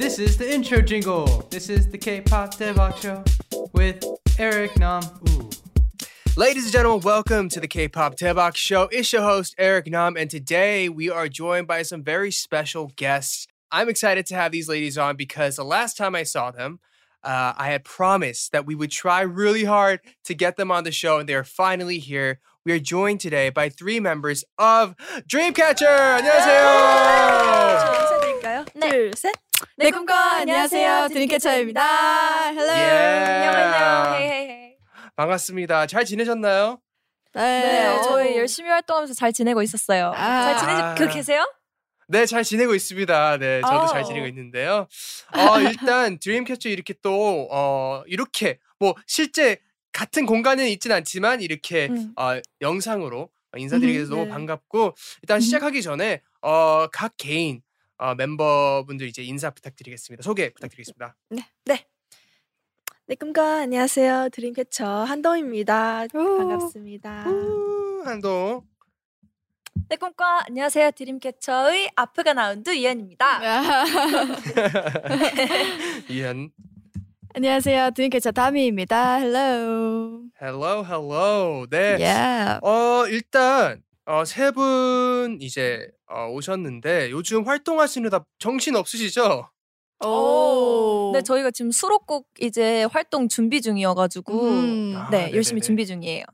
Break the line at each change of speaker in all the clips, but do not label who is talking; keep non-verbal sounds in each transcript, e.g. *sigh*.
This is the intro jingle. This is the K-pop Devok show with Eric Nam. Ooh.
Ladies and gentlemen, welcome to the K-pop Daebak Show. It's your host Eric Nam, and today we are joined by some very special guests. I'm excited to have these ladies on because the last time I saw them, uh, I had promised that we would try really hard to get them on the show, and they are finally here. We are joined today by three members of Dreamcatcher. 안녕하세요.
인 사드릴까요?
네.
내 꿈꿔 안녕하세요. 드림캐쳐입니다. Hello.
예.
안녕 안녕. Hey hey.
반갑습니다. 잘 지내셨나요?
네,
네, 저희 열심히 활동하면서 잘 지내고 있었어요.
아.
잘 지내고 계세요?
네, 잘 지내고 있습니다. 네, 저도 잘
어.
지내고 있는데요. 어, 일단 드림캐쳐 이렇게 또 어, 이렇게 뭐 실제 같은 공간에 있진 않지만 이렇게
음.
어, 영상으로 인사드리게 돼서
음,
너무
네.
반갑고 일단 시작하기 전에 어, 각 개인 어, 멤버분들 이제 인사 부탁드리겠습니다. 소개 부탁드리겠습니다.
내 꿈꿔 안녕하세요. 드림캐쳐 한동입니다. 반갑습니다.
우, 한동.
내 꿈꿔 안녕하세요. 드림캐쳐의 Afghan hound 유현입니다. *laughs*
유현.
안녕하세요. 드림캐쳐 다미입니다. Hello.
Hello, hello. 네.
예.
어 일단 어, 세 분 이제 어, 오셨는데 요즘 활동하시느라 정신 없으시죠?
오.
네, 저희가 지금 수록곡 이제 활동 준비 중이어가지고
음.
아,
네 열심히
네네네.
준비 중이에요.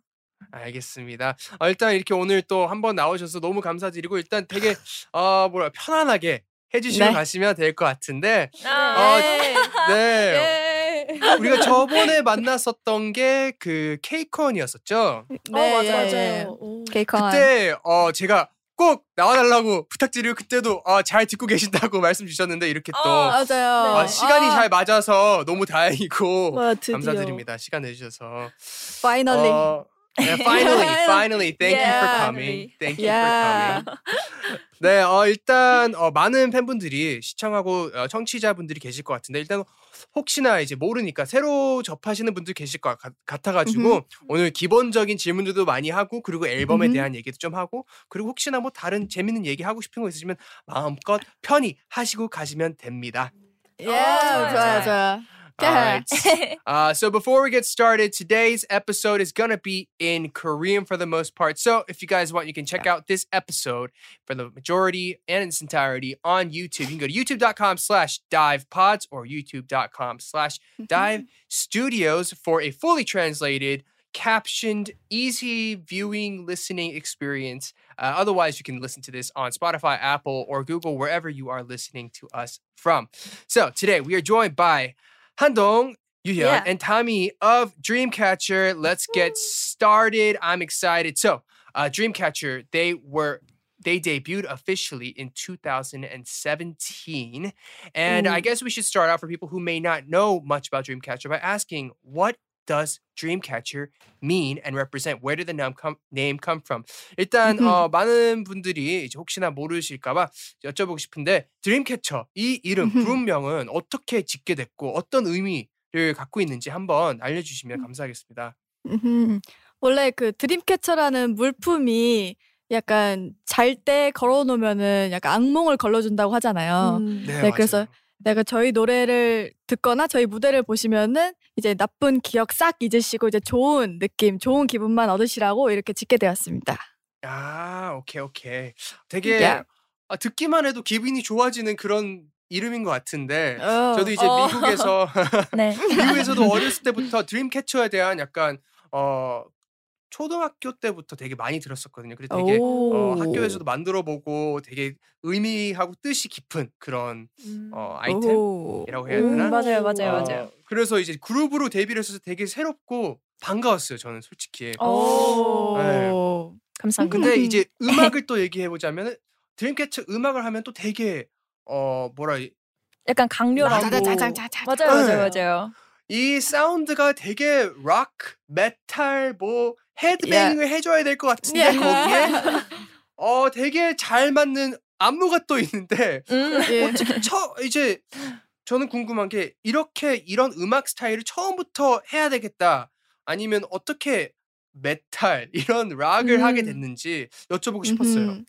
알겠습니다. 어, 일단 이렇게 오늘 또 한번 나오셔서 너무 감사드리고 일단 되게 어 뭐라 편안하게 해주시고
네.
가시면 될 것 같은데
아,
네.
네 *laughs*
예. *laughs*
우리가 저번에 만났었던 게 그 케이콘이었었죠.
네.
어, 맞아요.
오.
케이컨.
그때 어 제가 꼭 나와달라고 부탁드리고 그때도 어, 잘 듣고 계신다고 *laughs* 말씀 주셨는데 이렇게 또
어,
맞아요.
어, 시간이
아,
잘 맞아서 너무 다행이고
와.
감사드립니다. 시간 내주셔서.
Finally.
어, 네, finally, *laughs* finally, thank you for
Yeah.
coming. Thank you
Yeah.
for coming. 네, 어, 일단 어, 많은 팬분들이 시청하고 어, 청취자분들이 계실 것 같은데 일단 혹시나 이제 모르니까 새로 접하시는 분들 계실 것 같- 같아가지고
음흠.
오늘 기본적인 질문들도 많이 하고 그리고 앨범에
음흠.
대한 얘기도 좀 하고 그리고 혹시나 뭐 다른 재밌는 얘기 하고 싶은 거 있으시면 마음껏 편히 하시고 가시면 됩니다.
예.
좋아요,
좋아요,
좋아요.
All
right. *laughs* uh, so before we get started, today's episode is gonna be in Korean for the most part. So if you guys want, you can check yeah. out this episode for the majority and its entirety on YouTube. You can go to youtube.com slash dive pods or youtube.com slash dive mm-hmm. studios for a fully translated captioned, easy viewing, listening experience. Uh, otherwise, you can listen to this on Spotify, Apple, or Google, wherever you are listening to us from. So today we are joined by Handong, Yuhyun,
Yeah.
and Tommy of Dreamcatcher. Let's get started. I'm excited. So, uh, Dreamcatcher, they were they debuted officially in 2017, and I guess we should start out for people who may not know much about Dreamcatcher by asking what does Dreamcatcher mean and represent? Where did the name come, name come from? 일단. 어, 많은 분들이 이제 혹시나 모르실까봐 여쭤보고 싶은데 드림캐쳐 이 이름. 그룹명은 어떻게 짓게 됐고 어떤 의미를 갖고 있는지 한번 알려주시면
음.
감사하겠습니다.
원래 그 드림캐쳐라는 물품이 약간 잘 때 걸어놓으면은 약간 악몽을 걸러준다고 하잖아요.
음.
네, 그래서 내가 저희 노래를 듣거나 저희 무대를 보시면은 이제 나쁜 기억 싹 잊으시고 이제 좋은 느낌, 좋은 기분만 얻으시라고 이렇게 짓게 되었습니다.
아 오케이 오케이 되게
Yeah.
아, 듣기만 해도 기분이 좋아지는 그런 이름인 것 같은데
어,
저도 이제
어.
미국에서 *laughs*
네. *laughs*
미국에서도 *laughs* 어렸을 때부터 드림캐쳐에 대한 약간 어 초등학교 때부터 되게 많이 들었었거든요. 그래서 되게 어,
오.
학교에서도 만들어 보고 되게 의미하고 뜻이 깊은 그런
음.
어. 아이템이라고 해야 되나?
음, 맞아요, 맞아요,
어,
맞아요.
그래서 이제 그룹으로 데뷔를 했어서 되게 새롭고 반가웠어요. 저는 솔직히.
오.
네.
감사합니다.
근데 이제 *laughs* 음악을 또 얘기해 보자면 드림캐쳐 음악을 하면 또 되게 어 뭐라 이-
약간 강렬하고
짜자자자자자.
맞아요,
네.
맞아요, 맞아요.
이 사운드가 되게 락, 메탈, 뭐 헤드뱅잉을 해줘야 될 것 같은데
예.
거기에 *laughs* 어 되게 잘 맞는 안무가 또 있는데
음. *laughs*
예.
어떻게 처 이제 저는 궁금한 게 이렇게 이런 음악 스타일을 처음부터 해야 되겠다 아니면 어떻게 메탈 이런 락을 하게
음.
됐는지 여쭤보고 싶었어요.
음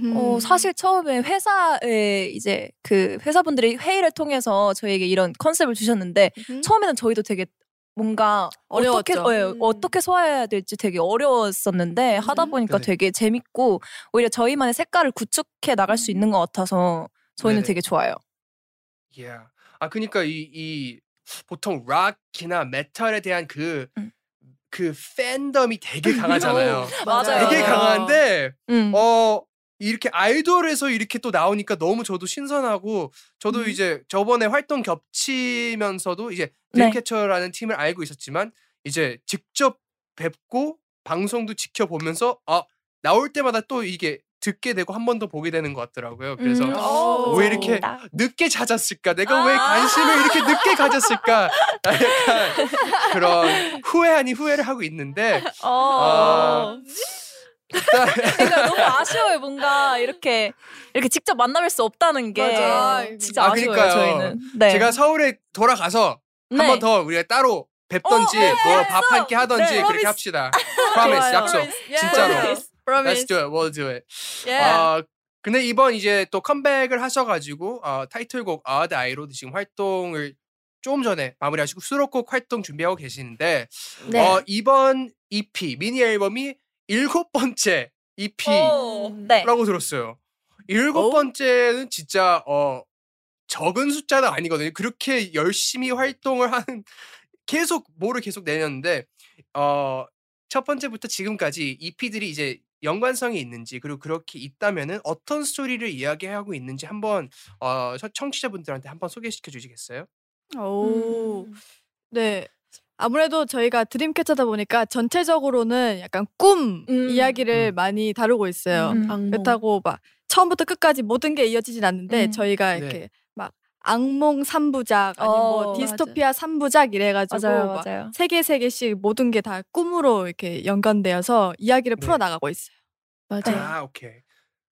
흠.
어, 사실 처음에 회사에 이제 그 회사분들이 회의를 통해서 저희에게 이런 컨셉을 주셨는데
음.
처음에는 저희도 되게 뭔가 어떻게
어려웠죠.
예,
음.
어떻게 소화해야 될지 되게 어려웠었는데 하다 보니까
네.
되게 재밌고 오히려 저희만의 색깔을 구축해 나갈 수 있는 것 같아서 저희는
네네.
되게 좋아요.
Yeah. 아 그러니까 이, 이 보통 락이나 메탈에 대한 그
음.
그 팬덤이 되게 *laughs* 강하잖아요.
맞아요.
되게. 강한데
음.
어 이렇게 아이돌에서 이렇게 또 나오니까 너무 저도 신선하고 저도
음.
이제 저번에 활동 겹치면서도 이제
네.
드림캐쳐라는 팀을 알고 있었지만 이제 직접 뵙고 방송도 지켜보면서 아 나올 때마다 또 이게 듣게 되고 한 번 더 보게 되는 것 같더라고요. 그래서
음.
어,
왜 이렇게. 늦게 찾았을까? 내가 왜
아.
관심을 이렇게 늦게 가졌을까? *laughs* 약간 그런 후회 아닌 후회를 하고 있는데
어.
일단
그러니까 너무 아쉬워요. 뭔가 이렇게 이렇게 직접 만나뵐 수 없다는 게
맞아.
진짜
아,
아쉬워요.
그러니까요.
저희는. 네.
제가 서울에 돌아가서 한번
네.
더 우리가 따로 뵙던지
어, 네,
뭐밥한끼 하던지
네,
그렇게
promise.
합시다. *laughs* promise
좋아요.
약속. 진짜로.
Promise.
Let's
Promise.
do it. We'll do it.
Yeah.
어, 근데 이번 이제 또 컴백을 하셔가지고 어, 타이틀곡 Odd Eye로 지금 활동을 조금 전에 마무리하시고 수록곡 활동 준비하고 계시는데
네.
어, 이번 EP 미니 앨범이 일곱 번째 EP라고
오, 네.
들었어요. 일곱
오.
번째는 진짜 어 적은 숫자는 아니거든요. 그렇게 열심히 활동을 하는 계속 뭐를 계속 내렸는데 어 첫 번째부터 지금까지 EP들이 이제 연관성이 있는지 그리고 그렇게 있다면은 어떤 스토리를 이야기하고 있는지 한번 어 저- 청취자분들한테 한번 소개시켜 주시겠어요?
오.
음.
네. 아무래도 저희가 드림캐쳐다 보니까 전체적으로는 약간 꿈
음.
이야기를
음.
많이 다루고 있어요.
음.
악몽.
그렇다고 막 처음부터 끝까지 모든 게 이어지진 않는데
음.
저희가
네.
이렇게 막 악몽 3부작 아니면
어,
뭐 디스토피아 3부작 이래가지고
맞아요,
막
맞아요.
세개세 개씩 모든 게 다 꿈으로 이렇게 연관되어서 이야기를
네.
풀어 나가고 있어요.
맞아요.
아 오케이.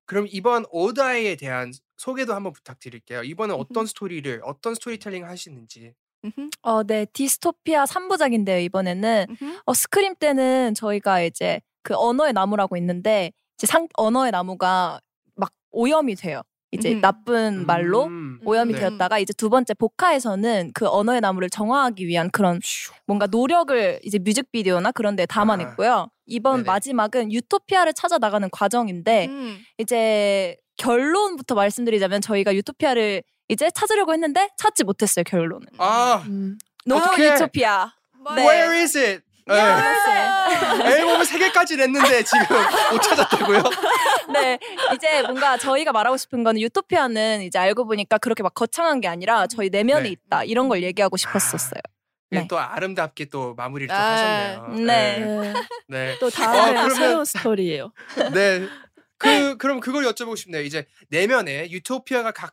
그럼 이번 오다이에 대한 소개도 한번 부탁드릴게요. 이번에 어떤 스토리를 어떤 스토리텔링 하시는지.
음흠,
어, 네. 디스토피아 3부작인데요, 이번에는.
음흠.
어, 스크림 때는 저희가 이제 그 언어의 나무라고 있는데 이제 상, 언어의 나무가 막 오염이 돼요. 이제
음.
나쁜 말로
음.
오염이
네.
되었다가 이제 두 번째 보카에서는 그 언어의 나무를 정화하기 위한 그런 뭔가 노력을 이제 뮤직비디오나 그런 데 담아냈고요. 이번
네네.
마지막은 유토피아를 찾아 나가는 과정인데
음.
이제 결론부터 말씀드리자면 저희가 유토피아를 이제 찾으려고 했는데 찾지 못했어요 결론은.
아
음.
노
어떡해.
유토피아. 네.
Where is it? 네.
네. *laughs*
앨범을 세 개까지 냈는데 지금 *laughs* 못 찾았다고요?
네, 이제 뭔가 저희가 말하고 싶은 거는 유토피아는 이제 알고 보니까 그렇게 막 거창한 게 아니라 저희 내면에
네.
있다 이런 걸 얘기하고 싶었었어요.
네.
네.
또 아름답게 또 마무리를 또
아,
하셨네요.
네.
네.
네.
또
어, 그러면-
새로운 스토리예요.
네. 그 그럼 그걸 여쭤보고 싶네요. 이제 내면에 유토피아가 각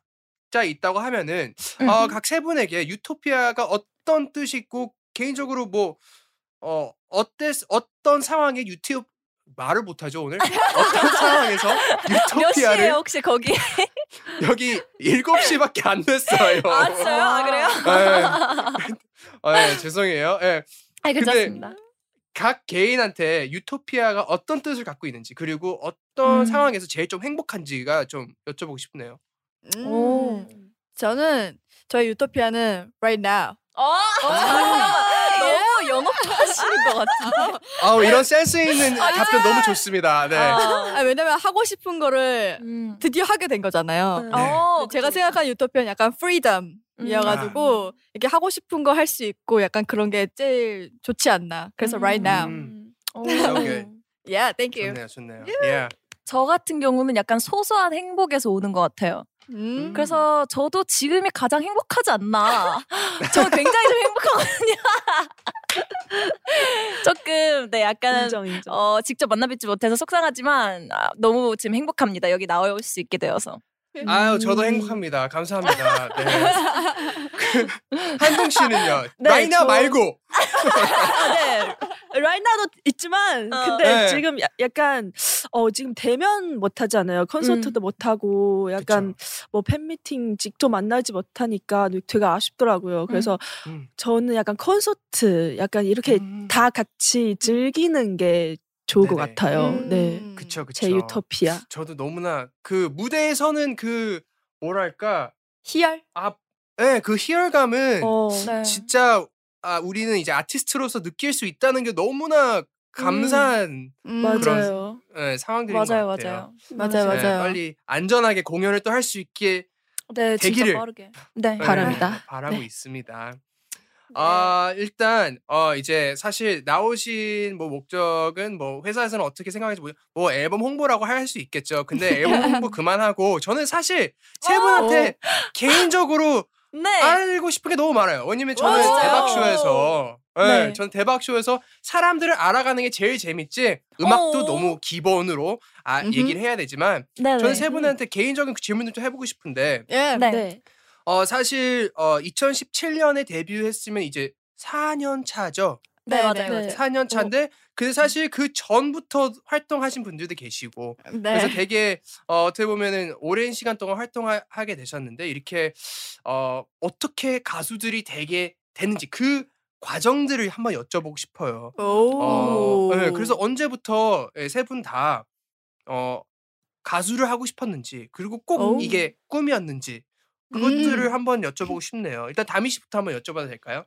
자 있다고 하면은
음.
어, 각 세 분에게 유토피아가 어떤 뜻이 있고 개인적으로 뭐 어, 어때 어떤 상황에 유토 말을 못하죠 오늘 어떤 *laughs* 상황에서
몇
유토피아를
혹시 거기? *laughs*
여기 7시밖에 안 됐어요.
아 진짜요? 아 그래요?
네. *laughs* 아, 네, 죄송해요. 예.
아 괜찮습니다.
각 개인한테 유토피아가 어떤 뜻을 갖고 있는지 그리고 어떤
음.
상황에서 제일 좀 행복한지가 좀 여쭤보고 싶네요.
음.
오.
저는 저희 유토피아는 right now.
어, 잠깐만. 너무 영업하시는 것 같은데.
아 이런 센스 있는 답변 너무 좋습니다. 네.
아, 왜냐면 하고 싶은 거를
음.
드디어 하게 된 거잖아요.
네.
어,
제가 생각한 유토피아는 약간 freedom이어가지고 이렇게 하고 싶은 거 할 수 있고 약간 그런 게 제일 좋지 않나. 그래서
음.
right now.
음.
오.
Yeah, thank you.
좋네요, 좋네요. 예.
저 같은 경우는 약간 소소한 행복에서 오는 것 같아요.
음.
그래서 저도 지금이 가장 행복하지 않나. 저 굉장히 좀 행복하거든요. *laughs* 조금 네 약간
인정 인정.
어 직접 만나뵙지 못해서 속상하지만 아, 너무 지금 행복합니다. 여기 나올 수 있게 되어서.
아유 저도
음.
행복합니다. 감사합니다. 네. 그, *laughs* 한동 씨는요.
네,
라이나
저-
말고.
아, 네. 라이나도 있지만
어.
근데
네.
지금 야- 약간 어 지금 대면 못 하잖아요. 콘서트도 못 하고 약간 뭐 팬미팅 직접 만나지 못하니까 되게 아쉽더라고요. 그래서
음.
저는 약간 콘서트 약간 이렇게
음.
다 같이 즐기는 게 좋을 것
네네.
같아요.
음.
네.
그쵸 그쵸.
제 유토피아.
저도 너무나 그 무대에서는 그 뭐랄까
희열.
예, 그 희열감은
어.
네.
진짜 아 우리는 이제 아티스트로서 느낄 수 있다는 게 너무나 감사한
음.
맞아요.
예, 상황들인
맞아요,
것 같아요.
맞아요.
맞아요,
네,
맞아요.
빨리 안전하게 공연을 또 할 수 있게
네,
되기를.
진짜 빠르게. 네.
네,
바랍니다.
바라고
네.
있습니다. 아 일단 어 이제 사실 나오신 뭐 목적은 뭐 회사에서는 어떻게 생각하는지 모르- 뭐 앨범 홍보라고 할 수 있겠죠. 근데 *laughs* 앨범 홍보 그만하고 저는 사실 세 분한테 개인적으로
네.
알고 싶은 게 너무 많아요. 왜냐면 저는
오?
대박쇼에서 네,
네.
저는 대박쇼에서 사람들을 알아가는 게 제일 재밌지 음악도
어.
너무 기본으로 아,
음흠.
얘기를 해야 되지만
네.
저는 세 분한테 개인적인 그 질문을 좀 해보고 싶은데
예.
네.
네.
어 사실 어 2017년에 데뷔했으면 이제 4년 차죠.
네,
네,
맞아요.
네.
맞아요.
4년 차인데 근데 사실 그 전부터 활동하신 분들도 계시고
네.
그래서 되게 어, 어떻게 보면은 오랜 시간 동안 활동하게 되셨는데 이렇게 어, 어떻게 가수들이 되게 되는지 그 과정들을 한번 여쭤보고 싶어요. 어,
오.
네, 그래서 언제부터 세 분 다 어, 가수를 하고 싶었는지 그리고 꼭
오.
이게 꿈이었는지 그것들을
음.
한번 여쭤보고 싶네요. 일단 다미 씨부터 한번 여쭤봐도 될까요?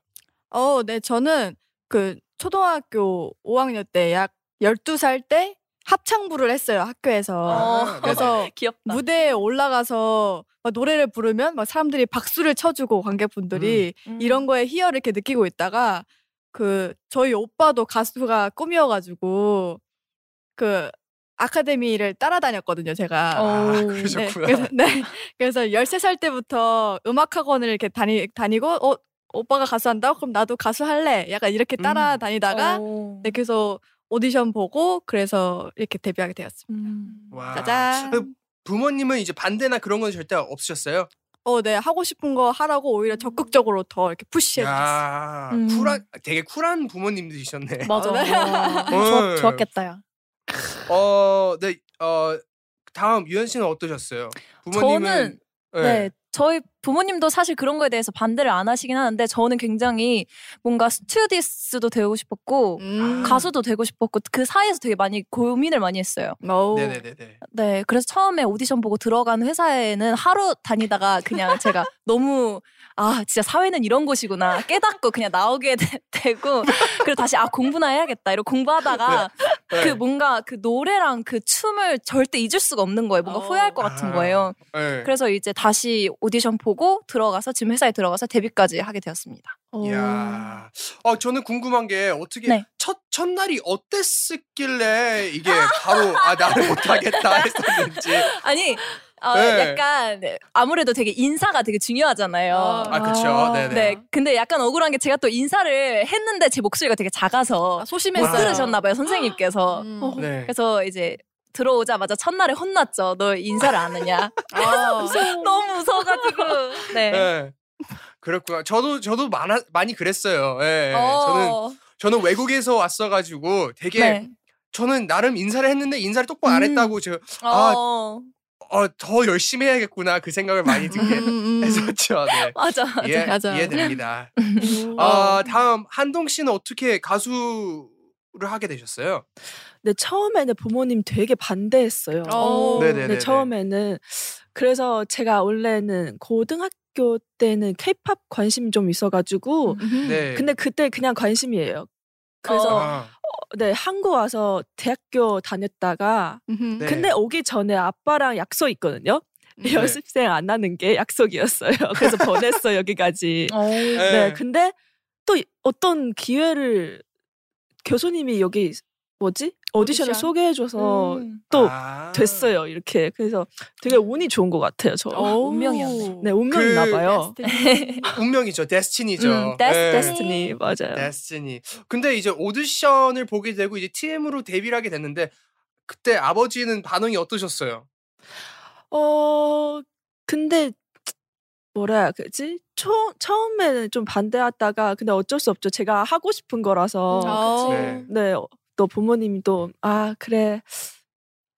어, 네, 저는 그 초등학교 5학년 때 약 12살 때 합창부를 했어요, 학교에서.
아,
그래서
귀엽다.
무대에 올라가서 막 노래를 부르면 막 사람들이 박수를 쳐주고 관객분들이
음.
이런 거에 희열을 이렇게 느끼고 있다가 그 저희 오빠도 가수가 꿈이어가지고 그 아카데미를 따라다녔거든요, 제가.
아,
오.
그러셨구나.
네, 그래서, 네. 그래서 13살 때부터 음악학원을 이렇게 다니, 다니고, 어, 오빠가 가수 한다고? 그럼 나도 가수 할래. 약간 이렇게
음.
따라다니다가,
오.
네, 그래서 오디션 보고, 그래서 이렇게 데뷔하게 되었습니다.
음.
와.
짜잔.
그 부모님은 이제 반대나 그런 건 절대 없으셨어요?
어, 네, 하고 싶은 거 하라고 오히려 적극적으로 더 이렇게 푸시해주셨어요.
야,
음.
쿨한 되게 쿨한 부모님들이셨네.
맞아.
네.
와,
어.
좋았, 좋았겠다, 야.
어, 네, 어, 다음 유현 씨는 어떠셨어요? 부모님은
저는 네. 저희 부모님도 사실 그런 거에 대해서 반대를 안 하시긴 하는데 저는 굉장히 뭔가 스튜디스도 되고 싶었고
음.
가수도 되고 싶었고 그 사이에서 되게 많이 고민을 많이 했어요.
오.
네네네네.
네, 그래서 처음에 오디션 보고 들어간 회사에는 하루 다니다가 그냥 *laughs* 제가 너무 아 진짜 사회는 이런 곳이구나 깨닫고 그냥 나오게 되, 고 그리고 다시 아 공부나 해야겠다 이러고 공부하다가
네.
그 뭔가 그 노래랑 그 춤을 절대 잊을 수가 없는 거예요. 뭔가
어.
후회할 것 같은
아.
거예요.
네.
그래서 이제 다시 오디션 보고 들어가서 지금 회사에 들어가서 데뷔까지 하게 되었습니다.
이야, 어 저는 궁금한 게 어떻게
네.
첫 첫날이 어땠었길래 이게 바로 아 나를 *laughs* 못하겠다 했었는지.
아니 어,
네.
약간 아무래도 되게 인사가 되게 중요하잖아요.
아 그쵸,
아.
네네.
네, 근데 약간 억울한 게 제가 또 인사를 했는데 제 목소리가 되게 작아서
아,
못
소심했어요.
들으셨나 봐요 선생님께서.
음.
어.
네.
그래서 이제 들어오자마자 첫날에 혼났죠. 너 인사를 안 하냐? *laughs*
아,
너무 무서워가지고. 네.
네. 그렇구나. 저도 저도 많아, 많이 그랬어요. 예. 저는
어,
저는 외국에서 왔어가지고 되게
네.
저는 나름 인사를 했는데 인사를 똑바로 안
음.
했다고 제가 아,
어,
어, 더 열심히 해야겠구나 그 생각을 많이
음, 음, 음.
했었죠. 네.
맞아. *laughs* 맞아.
이해,
맞아.
이해됩니다. *laughs*
음.
아, 다음 한동 씨는 어떻게 가수 를 하게 되셨어요?
네, 처음에는 부모님 되게 반대했어요.
어.
네네네.
네, 처음에는 그래서 제가 원래는 고등학교 때는 케이팝 관심이 좀 있어가지고
음.
네.
근데 그때 그냥 관심이에요. 그래서
아,
네 한국 와서 대학교 다녔다가
음.
네.
근데 오기 전에 아빠랑 약속 있거든요.
네.
연습생 안 하는 게 약속이었어요. *laughs* 그래서 보냈어 여기까지.
어.
네.
네, 근데 또 어떤 기회를 교수님이 여기 뭐지 오디션을
오디션?
소개해줘서
음.
또
아.
됐어요 이렇게. 그래서 되게 운이 좋은 것 같아요. 저.
오.
운명이었네. *laughs*
네 운명이나
그-
봐요. *laughs*
운명이죠. 데스티니죠.
음, 데스-
네.
데스티니 맞아요.
데스티니. 근데 이제 오디션을 보게 되고 이제 TM으로 데뷔를 하게 됐는데 그때 아버지는 반응이 어떠셨어요?
어 근데 뭐라 해야 그지? 초, 처음에는 좀 반대하다가 근데 어쩔 수 없죠. 제가 하고 싶은 거라서.
어.
네.
네. 또 부모님이 또아 그래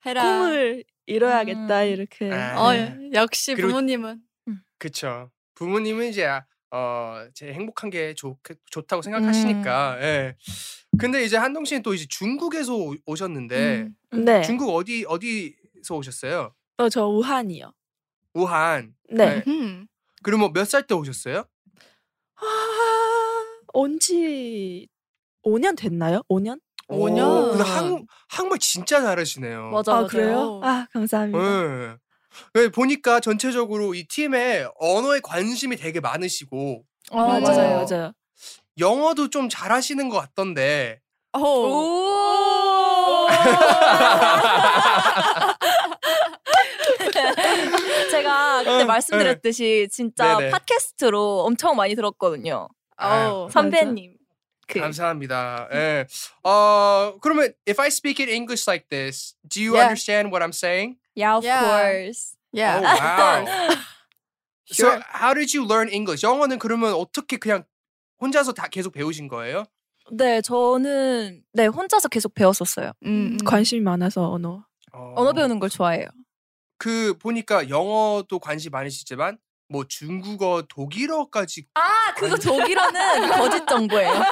해라.
꿈을 이뤄야겠다
음.
이렇게.
아.
어,
네.
역시
그리고-
부모님은
그쵸. 부모님은 이제 아, 어, 제 행복한 게 좋, 좋다고 생각하시니까.
음.
예. 근데 이제 한동 씨는 또 이제 중국에서 오, 오셨는데
음.
네.
중국 어디 어디서 오셨어요?
어, 저 우한이요.
우한.
네.
음.
그러면 몇 살 때 오셨어요?
아, 온지 5년 됐나요? 5년?
오,
5년.
근데 한, 한국말 진짜 잘하시네요.
맞아,
아,
맞아요.
그래요? 아, 감사합니다.
예. 네, 보니까 전체적으로 이 팀에 언어에 관심이 되게 많으시고
어,
맞아요,
맞아요.
맞아요.
영어도 좀 잘하시는 것 같던데
오.
오. *laughs* *laughs* 제가 그때
어,
말씀드렸듯이 진짜
네네.
팟캐스트로 엄청 많이 들었거든요.
어.
선배님. 그
감사합니다. 예. 어 그러면 if I speak in English like this, do you
Yeah.
understand what I'm saying?
Yeah, of
Yeah.
course.
Yeah.
Oh wow. so
Sure.
how did you learn English? 영어는 그러면 어떻게 그냥 혼자서 다 계속 배우신 거예요?
네, 저는 네 혼자서 계속 배웠었어요.
음, 음.
관심이 많아서 언어.
어,
언어 배우는 걸 좋아해요.
그 보니까 영어도 관심 많으시지만 뭐 중국어, 독일어까지
아, 그거 독일어는 거짓 정보예요.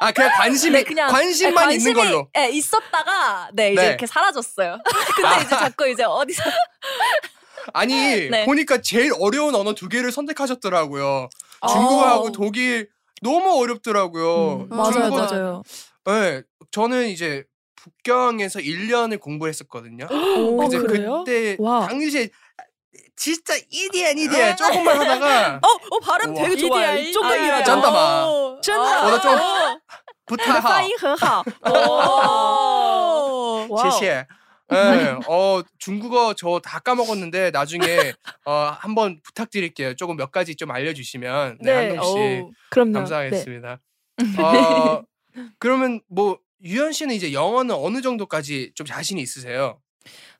아 그냥 관심이
네, 그냥
관심만
네,
있는
관심이,
걸로.
네, 있었다가 네 이제
네.
이렇게 사라졌어요. *laughs* 근데
아.
이제 자꾸 이제 어디서 *laughs*
아니
네.
보니까 제일 어려운 언어 두 개를 선택하셨더라고요.
어.
중국어하고 독일 너무 어렵더라고요.
음,
맞아요,
중국어-
맞아요.
네, 저는 이제 북경에서 1년을 공부했었거든요.
어,
이제
그래요?
그때
와.
당시에 진짜 이디언 이디언 조금만 하다가 *laughs*
어, 어 발음
우와.
되게 좋아요.
이디야,
이쪽
이디야.
얘기하죠.
쩐다.
오.
真的
어, 나좀
你的 *laughs*
부타하
发音很好。
오.
와우.
谢谢. 예, 어 중국어 저 다 까먹었는데 나중에 어 한번 부탁드릴게요. 조금 몇 가지 좀 알려주시면 네,
네,
한동 씨
오.
그럼요.
감사하겠습니다. *laughs* 어 그러면 뭐 유현 씨는 이제 영어는 어느 정도까지 좀 자신이 있으세요?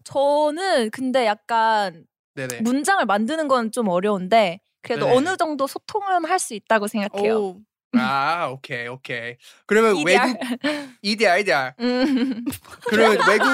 저는 근데 약간
네네.
문장을 만드는 건 좀 어려운데 그래도
네네.
어느 정도 소통은 할 수 있다고 생각해요.
오.
아 오케이 오케이. 그러면
이디알.
외국 이디알 이디알. *laughs*
음.
그러면 외국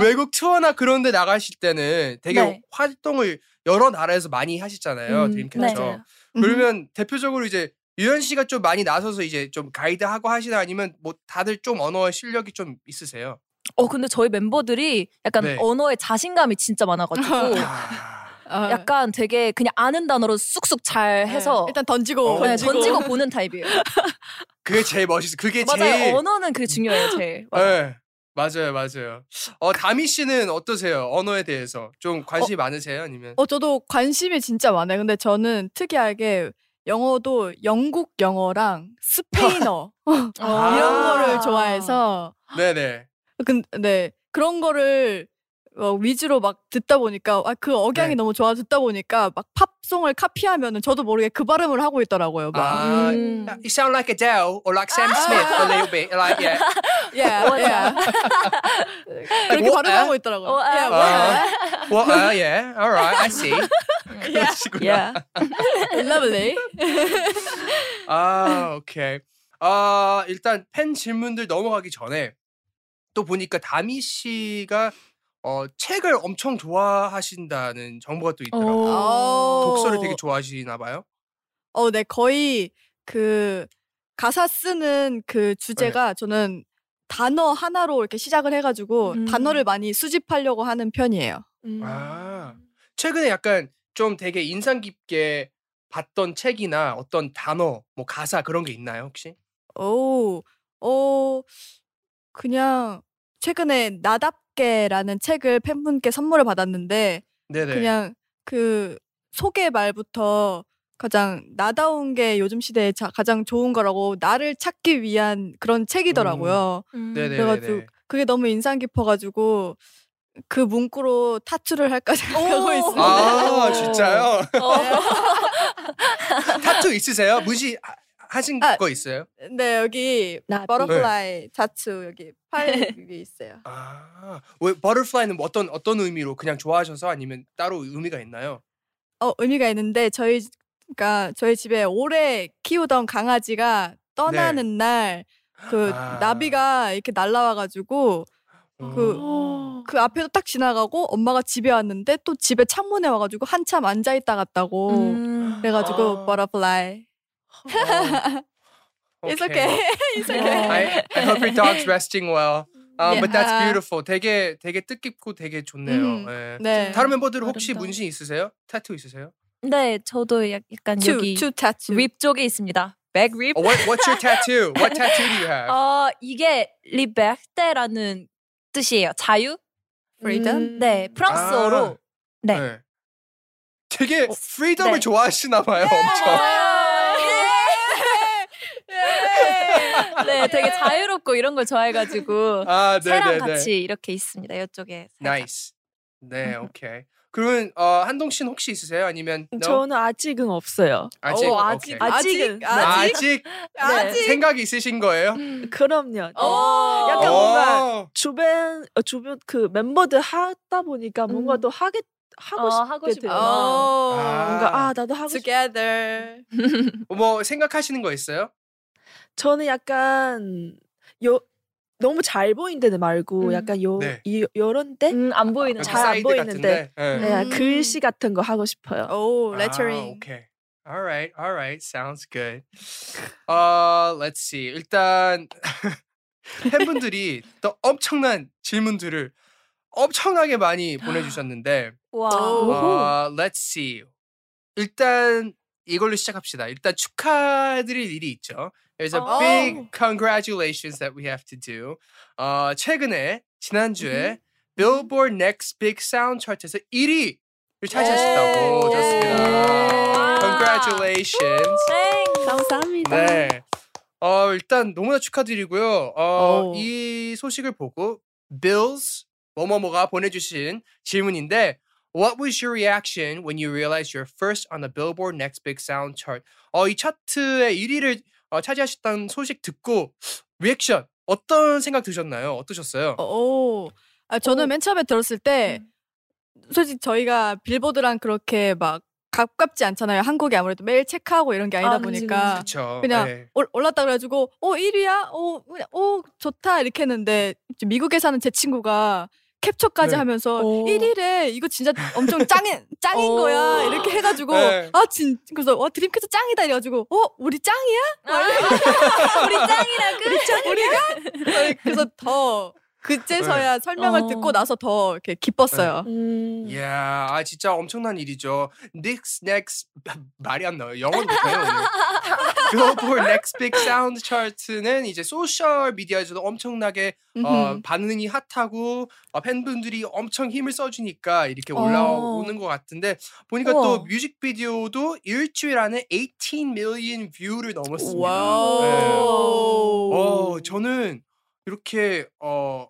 외국 투어나 그런 데 나가실 때는 되게
네.
활동을 여러 나라에서 많이 하시잖아요.
음,
드림캐쳐.
맞아요.
그러면 대표적으로 이제 유현 씨가 좀 많이 나서서 이제 좀 가이드하고 하시나 아니면 뭐 다들 좀 언어 실력이 좀 있으세요?
어 근데 저희 멤버들이 약간
네.
언어에 자신감이 진짜 많아가지고 *laughs*
아,
아,
약간 되게 그냥 아는 단어로 쑥쑥 잘 해서
네, 일단 던지고
어.
네,
던지고,
던지고 보는 타입이에요. *laughs*
그게 제일 멋있어. 그게
맞아요.
제일
언어는 그게 중요해요, 제일. 맞아요.
네, 맞아요, 맞아요. 어 다미 씨는 어떠세요? 언어에 대해서 좀 관심이 많으세요? 아니면
어 저도 관심이 진짜 많아요. 근데 저는 특이하게 영어도 영국 영어랑 스페인어 *laughs* *laughs*
아.
이런 거를 좋아해서
네네.
근데 네, 그런 거를 어, 위주로 막 듣다 보니까 아, 그 억양이
네.
너무 좋아 듣다 보니까 막 팝송을 카피하면은 저도 모르게 그 발음을 하고 있더라고요. 막
아,
음.
you sound like Adele or like Sam Smith a little bit, like yeah. *laughs*
yeah, yeah. *laughs* 그렇게
뭐,
발음하고
에?
있더라고요.
어, 아,
yeah,
아. Well, uh, yeah, all right, I see. *laughs*
Yeah.
what? lovely.
아, 오케이. 아, 일단 팬 질문들 넘어가기 전에 또 보니까 다미 씨가 어, 책을 엄청 좋아하신다는 정보가 또 있더라고요.
오.
독서를 되게 좋아하시나 봐요.
어, 네, 거의 그 가사 쓰는 그 주제가 저는 단어 하나로 이렇게 시작을 해가지고
음.
단어를 많이 수집하려고 하는 편이에요.
음.
아, 최근에 약간 좀 되게 인상 깊게 봤던 책이나 어떤 단어, 뭐 가사 그런 게 있나요, 혹시?
오, 어, 그냥 최근에 나답 게라는 책을 팬분께 선물을 받았는데
네네.
그냥 그 소개 말부터 가장 나다운 게 요즘 시대에 자- 가장 좋은 거라고 나를 찾기 위한 그런 책이더라고요.
음.
네네.
그래가지고 그게 너무 인상 깊어가지고 그 문구로 타투를 할까 생각하고 *laughs* 있습니다.
아, 진짜요?
어. *laughs*
타투 있으세요? 무시 하- 하신
아,
거 있어요?
네 여기. butterfly 타투 여기 팔 *laughs* 위에 있어요.
아, 왜 버터플라이는 뭐 어떤 어떤 의미로 그냥 좋아하셔서 아니면 따로 의미가 있나요?
어 의미가 있는데 저희 그러니까 저희 집에 오래 키우던 강아지가 떠나는 날그
아.
나비가 이렇게 날라와가지고 그-
어.
그 앞에도 딱 지나가고 엄마가 집에 왔는데 또 집에 창문에 와가지고 한참 앉아 있다 갔다고
음.
그래가지고
아.
Butterfly. It's okay. It's okay.
I, I hope your dog's resting well. Um, But that's
Yeah.
beautiful. 되게 되게 뜻깊고 되게 좋네요.
음,
예.
네.
다른 멤버들 혹시
아름다워.
문신 있으세요? 타투 있으세요?
네, 저도 약- 약간
two,
여기
two tattoo.
rib 쪽에 있습니다. back rib.
Oh, what, what's your tattoo? What tattoo do you have?
어, 이게 liberté라는 뜻이에요. 자유?
freedom.
네, 프랑스어로.
아.
네.
되게 freedom을
네.
좋아하시나 봐요, 엄청.
네, *laughs* 되게 자유롭고 이런 걸 좋아해가지고 *laughs*
아, 네,
새랑
네, 네.
같이 이렇게 있습니다. 이쪽에.
nice. 네, *laughs* 오케이. 그러면 어, 한동 씨는 혹시 있으세요? 아니면 no?
저는 아직은 없어요.
아직
오,
아직
아직-
아직
네.
아직
아직
생각이 있으신 거예요?
그럼요.
어.
약간 뭔가
어.
주변 어, 주변 그 멤버들 하다 보니까 뭔가
음.
또 하게 하고
어,
싶게
하고 싶어.
돼요.
어.
아.
뭔가 아 나도 하고 싶.
together.
뭐 생각하시는 거 있어요?
저는 약간 요 너무 잘 보이는 데 말고
음.
약간 요
네.
이, 요런 데
음, 안 보이는
잘 안 보이는데.
네.
네,
음.
글씨 같은 거 하고 싶어요.
오,
아,
lettering.
okay. All right, all right. Sounds good. Uh, let's see. 일단 *laughs* 팬분들이 또 엄청난 질문들을 엄청나게 많이 보내주셨는데,
와.
오.
어, let's see. 일단 이걸로 시작합시다. 일단 축하드릴 일이 있죠. There's a
어.
big congratulations that we have to do. 어, 최근에 지난주에 Billboard Next Big Sound Chart에서 1위를 차지하셨다고.
와.
Congratulations.
땡.
감사합니다.
네. 어, 일단 너무나 축하드리고요. 어,
오.
이 소식을 보고 Bills 뭐뭐뭐가 보내주신 질문인데 What was your reaction when you realized you're first on the Billboard Next Big Sound chart? 어, 이 차트의 1위를 어, 차지하셨다는 소식 듣고 리액션 어떤 생각 드셨나요? 어떠셨어요?
오. 아, 저는
오.
맨 처음에 들었을 때 솔직히 저희가 빌보드랑 그렇게 막 가깝지 않잖아요. 한국이 아무래도 매일 체크하고 이런 게 아니다
아,
보니까
그렇죠.
그냥
네.
올- 올랐다 그래가지고 어 1위야? 어 그냥 어 좋다 이렇게 했는데 미국에 사는 제 친구가 캡처까지
네.
하면서
오.
1위래 이거 진짜 엄청 짱인 짱인
오.
거야 이렇게 해가지고
네.
아진 그래서 와 드림캐쳐 짱이다 이래가지고 어 우리 짱이야? *laughs*
우리 짱이라고.
우리 짱 우리가 그래서 더 그제서야 설명을
어.
듣고 나서 더 이렇게 기뻤어요.
음.
이야, 아 진짜 엄청난 일이죠. Next, next *laughs* 말이 안 나와요. 영어도 못해요. Billboard *laughs* Next Big Sound Chart는 이제 소셜 미디어에서도 엄청나게 어. 반응이 핫하고 어, 팬분들이 엄청 힘을 써주니까 이렇게
어.
올라오는 것 같은데 보니까
우와.
또 뮤직비디오도 일주일 안에 18 million view를 넘었습니다.
wow.
네. 어, 저는 이렇게 어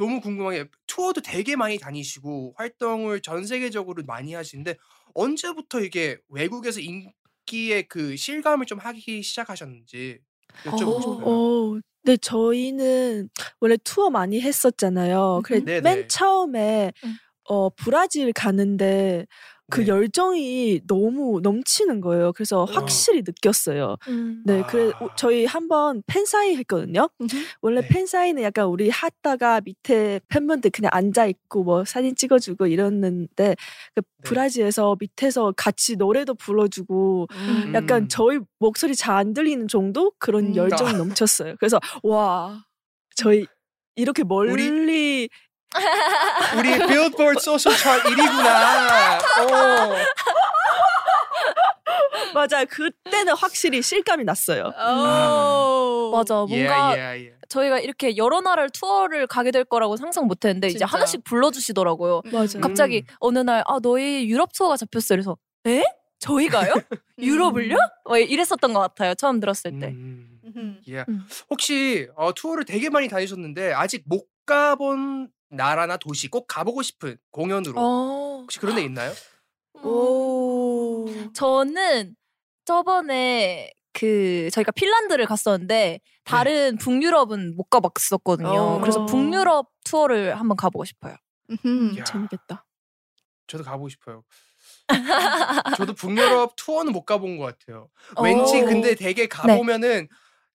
너무 궁금한 게 투어도 되게 많이 다니시고 활동을 전 세계적으로 많이 하시는데 언제부터 이게 외국에서 인기의 그 실감을 좀 하기 시작하셨는지 여쭤보고 싶어요.
어, 네, 저희는 원래 투어 많이 했었잖아요. 그래. 맨 처음에
음.
어 브라질 가는데 그
네.
열정이 너무 넘치는 거예요. 그래서 확실히 느꼈어요.
음.
네, 그래
아.
저희 한번 팬 사인 했거든요.
음흠.
원래
네.
팬 사인은 약간 우리 하다가 밑에 팬분들 그냥 앉아 있고 뭐 사진 찍어주고 이랬는데 그
네.
브라질에서 밑에서 같이 노래도 불러주고
음.
약간
음.
저희 목소리 잘 안 들리는 정도 그런
음.
열정이
아.
넘쳤어요. 그래서 와 저희 이렇게 멀리
우리 빌보드 소셜 차트 1위구나. 어.
맞아 그때는 확실히 실감이 났어요.
오.
맞아. 뭔가
예, 예, 예.
저희가 이렇게 여러 나라를 투어를 가게 될 거라고 상상 못 했는데 이제. 하나씩 불러주시더라고요.
맞아.
음.
갑자기 어느 날, 아, 너희 유럽 투어가 잡혔어. 그래서, 에? 저희가요? *laughs* 유럽을요? 뭐 이랬었던 것 같아요. 처음 들었을 때.
음. 예.
음.
혹시 어, 투어를 되게 많이 다니셨는데 아직 못 가본 나라나 도시 꼭 가보고 싶은 공연으로
어.
혹시 그런 데 있나요?
오.
저는 저번에 그 저희가 핀란드를 갔었는데 다른 북유럽은 못 가봤었거든요.
어.
그래서 북유럽 투어를 한번 가보고 싶어요.
야.
재밌겠다.
저도 가보고 싶어요. 저도 북유럽 투어는 못 가본 것 같아요. 왠지
어.
근데 되게 가보면은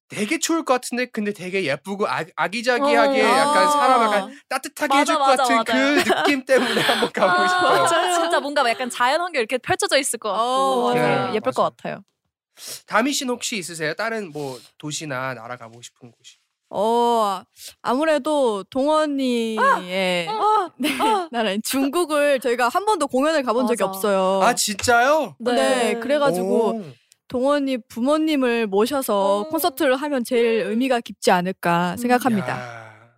되게 추울 것 같은데 근데 되게 예쁘고 아, 아기자기하게
어.
약간 사람
아.
약간 따뜻하게
맞아,
해줄 것
맞아,
같은
맞아요.
그 느낌 때문에 *laughs* 한번 가보고 싶어요.
맞아. 진짜 뭔가 약간 자연 환경 이렇게 펼쳐져 있을 것 같고
어,
맞아요.
네,
예쁠
맞아.
것 같아요.
다미 씨는 혹시 있으세요? 다른 뭐 도시나 나라 가보고 싶은 곳이?
어 아무래도 동원이의
아, *laughs*
네, 나는 중국을 저희가 한 번도 공연을 가본 적이
맞아.
없어요.
아 진짜요?
네, 그래가지고
오.
동원이 부모님을 모셔서
어.
콘서트를 하면 제일 의미가 깊지 않을까 생각합니다.
야,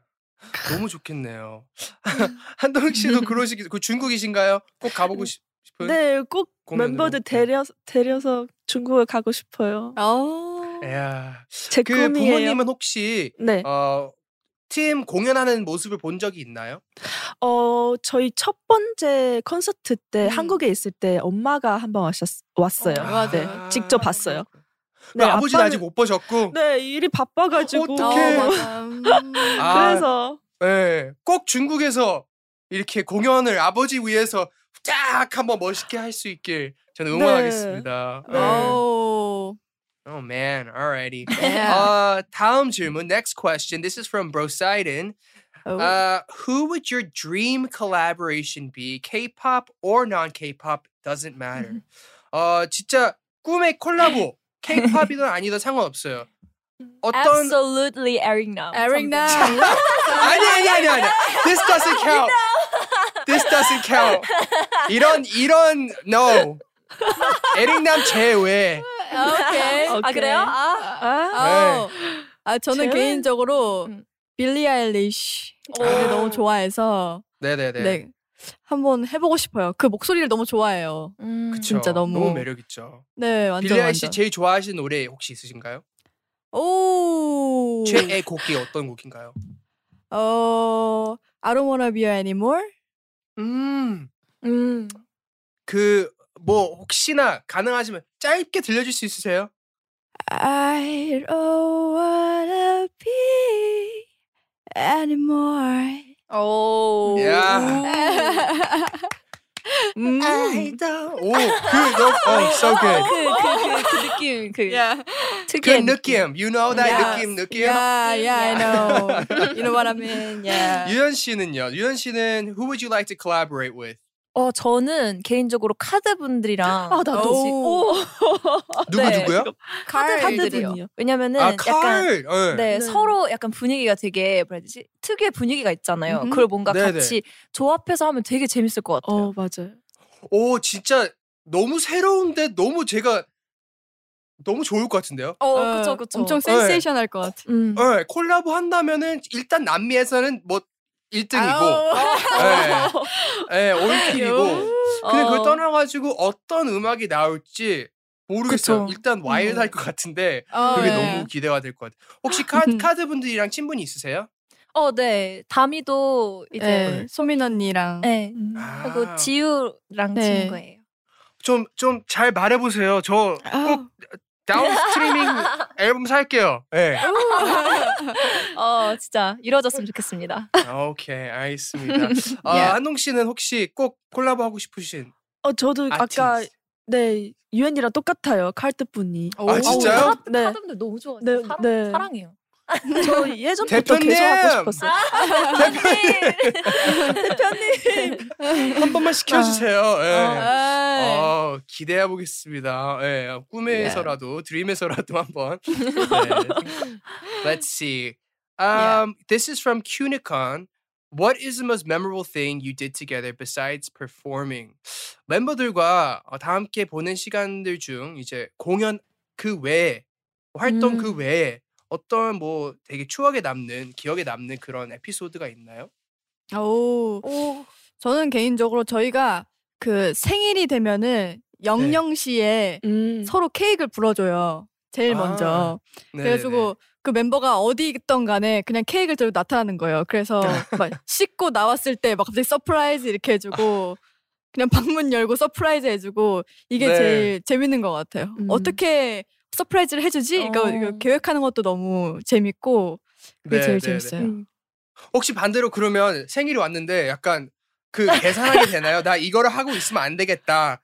너무 좋겠네요. *laughs* 한동 씨도 그러시기 그 중국이신가요? 꼭 가보고 싶- 싶은?
네, 꼭. 멤버들 데려 데려서 중국을 가고 싶어요.
어.
야,
제
그
꿈이에요.
부모님은 혹시
네,
어, 팀 공연하는 모습을 본 적이 있나요?
어 저희 첫 번째 콘서트 때
음.
한국에 있을 때 엄마가 한번 왔었 왔어요.
어, 맞아요.
네, 직접 봤어요.
네, 아버지는
아빠는-
아직 못 보셨고.
네, 일이 바빠가지고.
어떡해.
어, 맞아. *laughs* *laughs* 음.
아,
그래서
네, 꼭 중국에서 이렇게 공연을 아버지 위해서 쫙 한번 멋있게 할 수 있길 저는 응원하겠습니다. 네.
오.
Oh man, alrighty.
Yeah.
어, 다음 질문, next question. This is from Brosidon.
오.
Uh, who would your dream collaboration be? K-pop or non-K-pop doesn't matter. 어, 진짜 꿈의 콜라보. K-pop이든 아니든 상관없어요. 어떤
Absolutely Eric Nam.
에릭 남.
아니 아니 아니 아니. This doesn't *laughs* count. This doesn't count. 이런 이런 no. *laughs* 에릭남 제외.
오케이.
아 그래요? 아.
아,
아, 아 저는
제외?
개인적으로
음.
빌리 아일리쉬를
오.
너무 좋아해서
네네네.
네. 한번 해보고 싶어요. 그 목소리를 너무 좋아해요.
음.
그쵸.
진짜 너무-
너무 매력 있죠.
네, 완전
빌리
완전.
제일 좋아하시는 노래 혹시 있으신가요?
오.
최애 곡이 어떤 곡인가요?
어, I don't wanna be here anymore.
음.
음.
그 뭐 혹시나 가능하시면 짧게 들려줄 수 있으세요?
I don't wanna be anymore.
오.
야.
음.
오, 그 너, 어, so good.
그 그 그, 그 느낌 그
Yeah.
그
특유의
느낌, you know that
Yes.
느낌, 느낌.
Yeah, yeah, I know. You know what I mean? Yeah.
유현 씨는요? 유현 씨는 who would you like to collaborate with?
어 저는 개인적으로 카드 분들이랑
아 나도.
오. *laughs*
누구
네.
누구요?
칼
카드
분들이요. 왜냐면은
아,
약간
칼. 네.
네,
네.
서로 약간 분위기가 되게 뭐라 해야 되지 특유의 분위기가 있잖아요.
음흠.
그걸 뭔가
네네.
같이 조합해서 하면 되게 재밌을 것 같아요.
어 맞아요.
오, 진짜 너무 새로운데 너무 제가 너무 좋을 것 같은데요?
어,
어,
그쵸 그쵸.
엄청 센세이션할 것 같아.
음.
네, 콜라보 한다면은 일단 남미에서는 뭐 1등이고,
아우.
네, 네, 올킬이고. 근데 그걸
어.
떠나가지고 어떤 음악이 나올지 모르겠어요.
그쵸.
일단 와일드할 것 같은데
어,
그게
네.
너무 기대가 될 것 같아요. 혹시 카, 카드 분들이랑 친분이 있으세요?
어, 네. 다미도 이제
네, 소민 언니랑.
네.
음.
아.
그리고 지우랑
네.
친구예요.
좀 좀 잘 말해보세요. 저 꼭 다운 스트리밍 *laughs* 앨범 살게요. 네.
어, 진짜 이루어졌으면 좋겠습니다.
오케이, 알겠습니다. 아,
Yeah.
한동 씨는 혹시 꼭 콜라보 하고 싶으신
어 저도 아까
아티스트?
네 유엔이랑 똑같아요. 칼트 분이.
아, 진짜요?
카드,
네.
카드분들 너무 좋아.
네,
사랑,
네.
사랑해요.
저 예전부터
대표님!
계속 하고 싶었어요.
한 번만 시켜주세요. 예.
아,
어, 기대해 보겠습니다. 예, 꿈에서라도 드림에서라도 한번. 네. Let's see. Um, this is from Cunicon. What is the most memorable thing you did together besides performing? 멤버들과 어, 다 함께 보낸 시간들 중 이제 공연 그 외에 활동 그
음.
외에 어떤 뭐 되게 추억에 남는 기억에 남는 그런 에피소드가 있나요?
오. 저는 개인적으로 저희가 그 생일이 되면은 영영 씨에
음.
서로 케이크를 불어줘요. 제일
아,
먼저.
네네네.
그래가지고 그 멤버가 어디 있던 간에 그냥 케이크를 들고 나타나는 거예요. 그래서 *laughs* 막 씻고 나왔을 때 막 갑자기 surprise 이렇게 해주고 그냥 *laughs* 방문 열고 surprise 해주고 이게
네.
제일 재밌는 것 같아요.
음.
어떻게 surprise를 해주지? 이거,
어.
이거 계획하는 것도 너무 재밌고 그게
네,
제일
네,
재밌어요.
음.
혹시 반대로 그러면 생일이 왔는데 약간 그 계산하게 되나요? 나 이거를 하고 있으면 안 되겠다.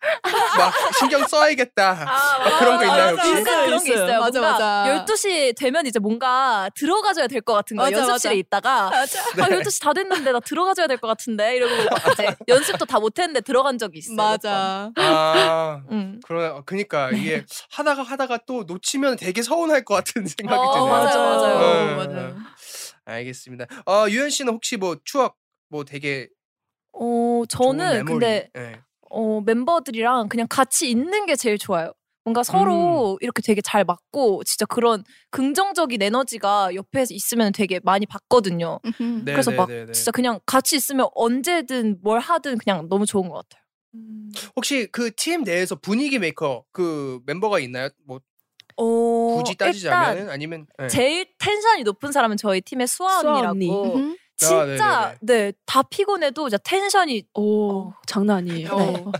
막 신경 써야겠다. 막 그런 거 있나요, 혹시?
약간 그런 게
있어요.
있어요.
맞아,
뭔가
맞아.
12시 되면 이제 뭔가 들어가줘야 될 것 같은 거예요.
맞아,
연습실에
맞아.
있다가
맞아.
아, 12시 다 됐는데 나 들어가줘야 될 것 같은데 이러고 이제 연습도 다 못했는데 들어간 적이 있어요. 몇
맞아.
아,
번. 응.
그러, 그니까 이게 하다가 하다가 또 놓치면 되게 서운할 것 같은 생각이
어,
드네요.
맞아, 맞아요.
네.
맞아요.
알겠습니다. 어, 유현 씨는 혹시 뭐 추억 뭐 되게
어, 저는. 근데
네.
어, 멤버들이랑 그냥 같이 있는 게 제일 좋아요. 뭔가
음.
서로 이렇게 되게 잘 맞고 진짜 그런 긍정적인 에너지가 옆에 있으면 되게 많이 받거든요.
네,
그래서
네,
막
네, 네.
진짜 그냥 같이 있으면 언제든 뭘 하든 그냥 너무 좋은 것 같아요.
혹시 그 팀 내에서 분위기 메이커 그 멤버가 있나요? 뭐
어,
굳이 따지자면은 아니면 네.
제일 텐션이 높은 사람은 저희 팀의 수아
수아
언니라고
언니.
음흠.
진짜 네다 피곤해도 진짜 텐션이
오
어.
장난 아니에요.
어.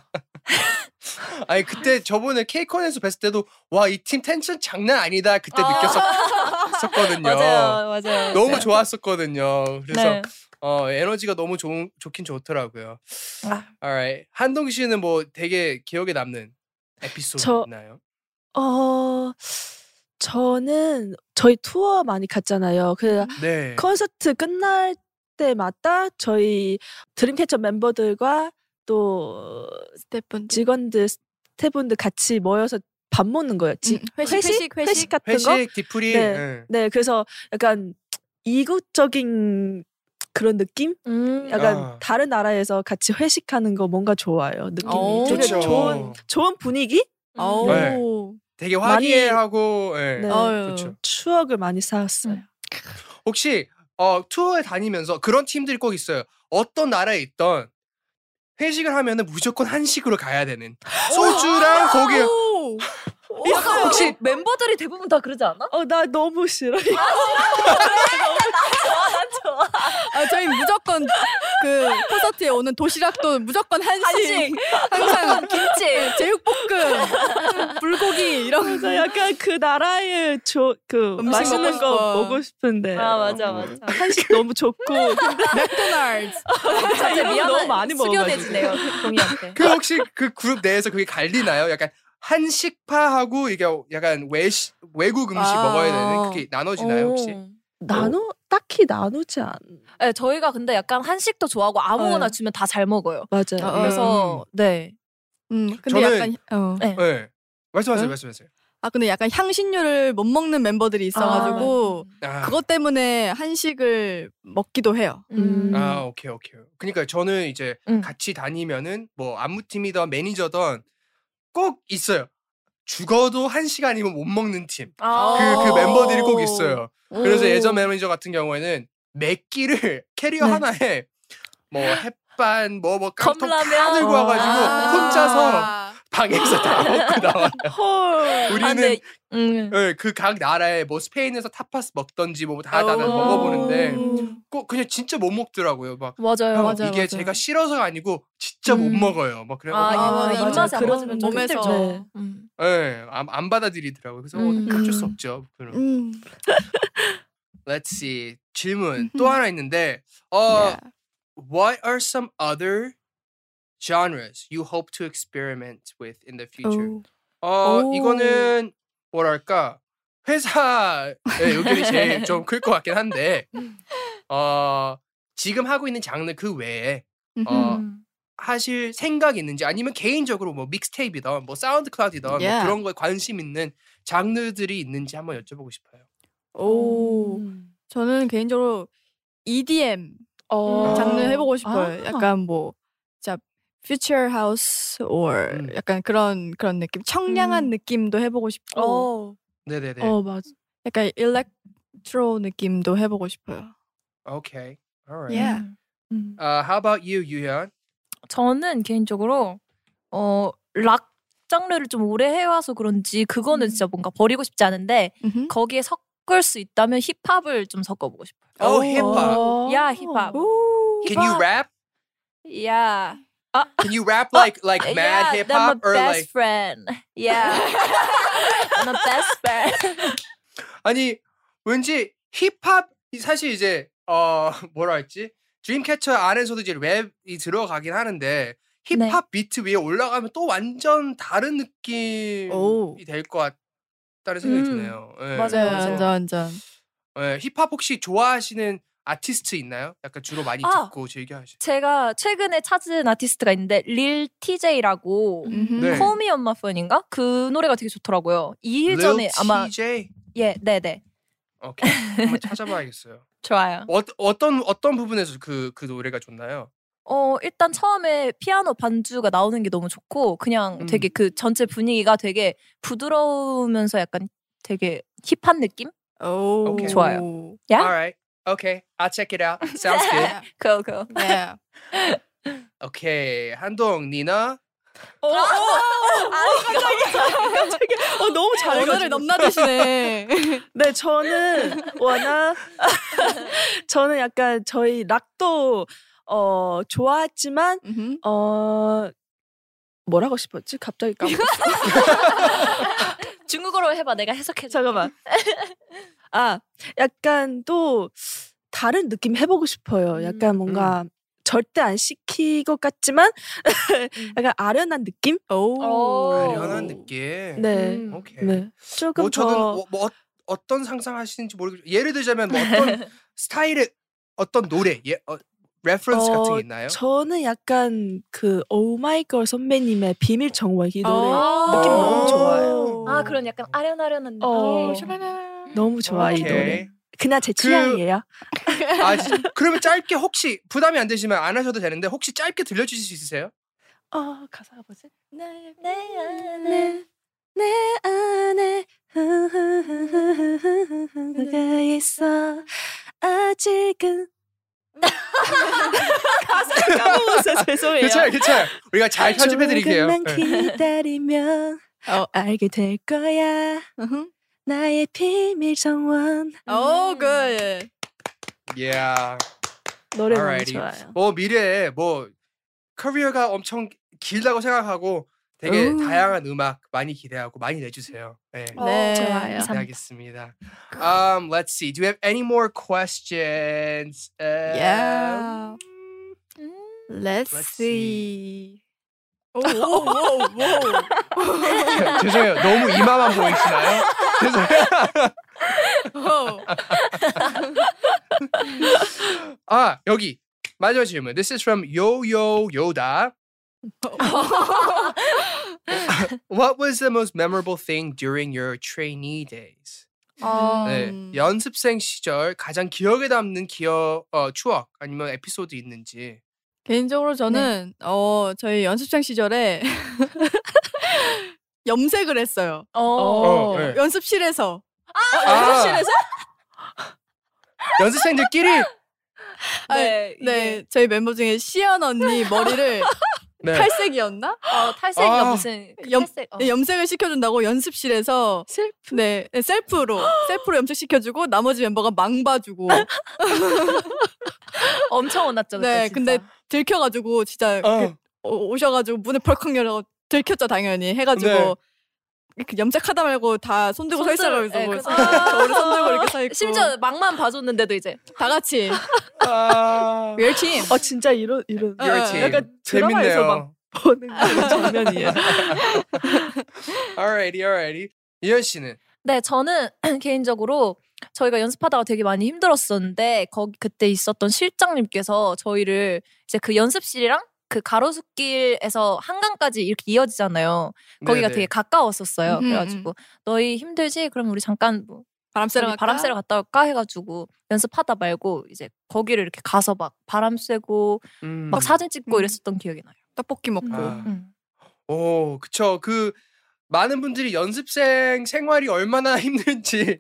*laughs*
아니 그때 저번에 케이콘에서 뵀을 때도 와 이 팀 텐션 장난 아니다 그때
아.
느꼈었거든요. *laughs*
맞아요 맞아요
너무 좋았었거든요. 그래서
네.
어 에너지가 너무 좋은 좋긴 좋더라고요.
아.
Alright. 한동 씨는 뭐 되게 기억에 남는 에피소드
저-
있나요?
어 저는 저희 투어 많이 갔잖아요. 그
네.
콘서트 끝날 때마다 저희 드림캐쳐 멤버들과 또
스태프분
직원들 스태프분들 같이 모여서 밥 먹는 거예요. 지-
음, 회식, 회식, 회식.
같은 거.
회식 디프리.
네.
네.
네, 그래서 약간 이국적인 그런 느낌?
음.
약간
아.
다른 나라에서 같이 회식하는 거 뭔가 좋아요. 느낌이
오.
되게
좋죠.
좋은 좋은 분위기?
오.
네. 되게 화기애애하고 예.
네.
그렇죠.
추억을 많이 쌓았어요.
음.
혹시 어 투어에 다니면서 그런 팀들이 꼭 있어요. 어떤 나라에 있던 회식을 하면은 무조건 한식으로 가야 되는 소주랑 고기.
오. *laughs*
약간
혹시-
멤버들이 대부분 다 그러지 않아?
어, 나 너무 싫어.
난 좋아. *laughs*
아, 저희 무조건 그 콘서트에 오는 도시락도 무조건 한식.
한식.
항상 *laughs*
김치.
제육볶음, 불고기 이런 거.
약간 그 나라의 조, 그
음식
맛있는 거
싶어.
먹고 싶은데
아 맞아 맞아.
한식 너무 좋고
맥도날드.
거
미안해.
너무 많이
숙연해지네요 동이한테.
그 혹시 그 그룹 내에서 그게 갈리나요? 약간 한식파하고 이게 약간 외식 외국 음식
아.
먹어야 되는 그게 나눠지나요 혹시?
오.
나누 딱히 나누지 않.
네, 저희가 근데 약간 한식도 좋아하고 아무거나
네.
주면 다 잘 먹어요.
맞아요.
어,
그래서 네.
음, 근데
저는-
약간 어.
네.
네. 말씀하세요,
응?
말씀하세요.
아 근데 약간 향신료를 못 먹는 멤버들이 있어가지고
아,
그것 때문에 한식을 먹기도 해요.
음.
아 오케이 오케이. 그러니까 저는 이제
음.
같이 다니면은 뭐 안무팀이든 매니저든 꼭 있어요. 죽어도 한 시간이면 못 먹는 팀.
아.
그, 그
오.
멤버들이 꼭 있어요. 그래서
오.
예전 매니저 같은 경우에는 몇 끼를 *laughs* 캐리어
네.
하나에 뭐 햇반 뭐뭐 깡통 다
컵라면.
들고 와가지고
아.
혼자서 방에서 다 먹고 *laughs* 나와요.
헐.
우리는
아, 근데, 음.
그각 나라에 뭐 스페인에서 타파스 먹던지 뭐다
오.
먹어보는데
음.
꼭 그냥 진짜 못 먹더라고요. 막
맞아요.
형,
맞아요,
이게
맞아요.
제가 싫어서가 아니고 진짜 못
음.
먹어요. 막 그래가지고
아,
아.
입맛에 안
그런
맞으면 좀
몸에서.
힘들죠.
네.
음.
예, 안, 안 받아들이더라고요. 그래서
음.
어쩔 수 없죠. 그럼.
음. *laughs*
Let's see. 질문
음흠.
또 하나 있는데 어
Yeah.
What are some other genres you hope to experiment with in the future?
오.
어
오.
이거는 뭐랄까 회사의 의견이 *laughs* 제일 좀 클 것 같긴 한데 어 지금 하고 있는 장르 그 외에 어,
음.
하실 생각 있는지 아니면 개인적으로 뭐 믹스테이프이든 뭐 사운드 클라우드든 뭐
Yeah.
그런 거에 관심 있는 장르들이 있는지 한번 여쭤보고 싶어요.
오.
음.
저는 개인적으로 EDM
어.
장르 해보고 싶어요.
아.
약간 뭐, 자, future house or
음.
약간 그런 그런 느낌, 청량한
음.
느낌도 해보고 싶고,
어.
네네네.
어 맞아.
약간 일렉트로 느낌도 해보고 싶어요.
Okay. Alright.
Yeah.
음.
Uh, how about you, 유현?
저는 개인적으로 어, 락 장르를 좀 오래 해와서 그런지 그거는
음.
진짜 뭔가 버리고 싶지 않은데
음흠.
거기에 섞을 수 있다면 힙합을 좀 섞어보고 싶어요.
Oh, hip hop.
어.
야, 힙합.
오.
Can you rap?
Yeah. *laughs*
Can you rap like like mad
yeah,
hip
I'm a
hop or
best
like
friend. Yeah. *laughs* I'm a best friend. *laughs*
아니 왠지 힙합 사실 이제 어 뭐라 했지? 드림캐쳐 안에서도 이제 랩이 들어가긴 하는데 힙합 비트 위에 올라가면 또 완전 다른 느낌이
오.
될것 같다는 생각이
음.
드네요. 예.
맞아요,
네,
맞아요.
완전 완전.
예, 힙합 혹시 좋아하시는 아티스트 있나요? 약간 주로 많이
아.
듣고 즐겨 하시.
제가 최근에 찾은 아티스트가 있는데 릴 TJ라고
음흠.
네.
Call Me On My Phone인가? 그 노래가 되게 좋더라고요. 2일 전에 아마
TJ.
예, 네, 네.
오케이. 한번 찾아봐야겠어요. *laughs*
좋아요.
어, 어떤 어떤 부분에서 그그 노래가 좋나요?
어, 일단 처음에 피아노 반주가 나오는 게 너무 좋고 그냥
음.
되게 그 전체 분위기가 되게 부드러우면서 약간 되게 힙한 느낌?
오.
오케이.
좋아요. 야?
Alright. Okay. I'll check it out. *laughs* Sounds good.
그거 그거.
네.
오케이. 한동 니나.
어, 어, 어, 갑자기 어, 너무
언어를
잘해가지고.
넘나드시네. *laughs*
네, 저는 워낙 *laughs* 저는 약간 저희 락도 어 좋아했지만. 어 뭐라고 싶었지? 갑자기 까먹었어.
중국어로 해봐. 내가 해석해.
잠깐만. *laughs* 아, 약간 또 다른 느낌 해보고 싶어요. 약간 뭔가 절대 안 시킬 것 같지만 *laughs* 약간 아련한 느낌?
오.
오.
아련한 느낌.
네,
음.
오케이.
네. 조금
뭐 저는
더
뭐, 뭐 어, 어떤 상상하시는지 모르겠. 예를 들자면 뭐 어떤 *laughs* 스타일의 어떤 노래, 예, 어, reference
어,
같은 게 있나요?
저는 약간 그 오마이걸 선배님의 비밀 정원 이 노래
아.
느낌 너무 좋아요.
아, 그런 약간 아련아련한 느낌.
어. 너무 좋아 이
오케이.
노래. 그냥 제
그-
취향이에요.
아, 진짜? 그러면 짧게 혹시 부담이 안 되시면 안 하셔도 되는데 혹시 짧게 들려주실 수 있으세요?
어 가사가 뭐지?
네,
내, 내 안에 누가 있어 아직은 가사를 까먹었어요 죄송해요
괜찮아요, 괜찮아요. 우리가 잘 편집해 드릴게요. 네.
조금만 기다리면
어.
알게 될 거야
음흠.
나의 비밀 정원
오, good.
Yeah.
노래 너무
Alrighty.
좋아요
뭐 미래에 뭐 커리어가 엄청 길다고 생각하고 되게
음.
다양한 음악 많이 기대하고 많이 내주세요. 네.
네.
좋아요.
기대하겠습니다. Um, let's see. Do we have any more questions? Uh,
Yeah.
음.
Let's,
Let's
see. 오, 오, 오, 오.
죄송해요. 너무 이마만 보이시나요? 죄송해요.
오.
아 여기 마지막 질문. This is from Yo-Yo Yoda. What was the most memorable thing during your trainee days?
어,
네,
음.
연습생 시절 가장 기억에 남는 기억, 어, 추억 아니면 에피소드 있는지.
개인적으로 저는 어 저희 연습생 시절에 *laughs* 염색을 했어요.
어.
어, 네.
연습실에서.
연습실에서? 연습생들끼리
네,
네,
이게-
저희 멤버 중에 시연 언니 머리를 *laughs*
네.
탈색이었나?
어, 탈색인가
아.
무슨 그
염-
탈색. 어.
네, 염색을 시켜준다고 연습실에서
슬프
네, 네, 셀프로 *gasps* 셀프로 염색 시켜주고 나머지 멤버가 망봐주고 *laughs*
엄청 혼났죠. 그때
네
진짜.
근데 들켜가지고 진짜
어.
그, 어, 오셔가지고 문을 벌컥 열어 들켰죠 당연히 해가지고
네.
그 염색하다 말고 다 손들고 서
손들-
있어가지고
네, 그래서-
저를 손들고 이렇게 서 있고
심지어 막만 봐줬는데도 이제
다 같이
아,
team
어 진짜 이런 이런
어,
your
어,
team.
약간 드라마에서. 막 보는 *laughs* 그런 장면이에요.
alrighty, alrighty. 이현 씨는
네, 저는 *clears throat* 개인적으로 저희가 연습하다가 되게 많이 힘들었었는데 거기 그때 있었던 실장님께서 저희를 이제 그 연습실이랑 그 가로수길에서 한강까지 이렇게 이어지잖아요. 거기가
네네.
되게 가까웠었어요.
음,
그래가지고 너희 힘들지? 그럼 우리 잠깐 뭐
바람 쐬러?
바람 쐬러 갔다 올까 해가지고 연습하다 말고 이제 거기를 이렇게 가서 막 바람 쐬고
음.
막 사진 찍고
음.
이랬었던 기억이 나요.
떡볶이 먹고
아.
음.
오, 그쵸. 그 많은 분들이 연습생 생활이 얼마나 *laughs* 힘든지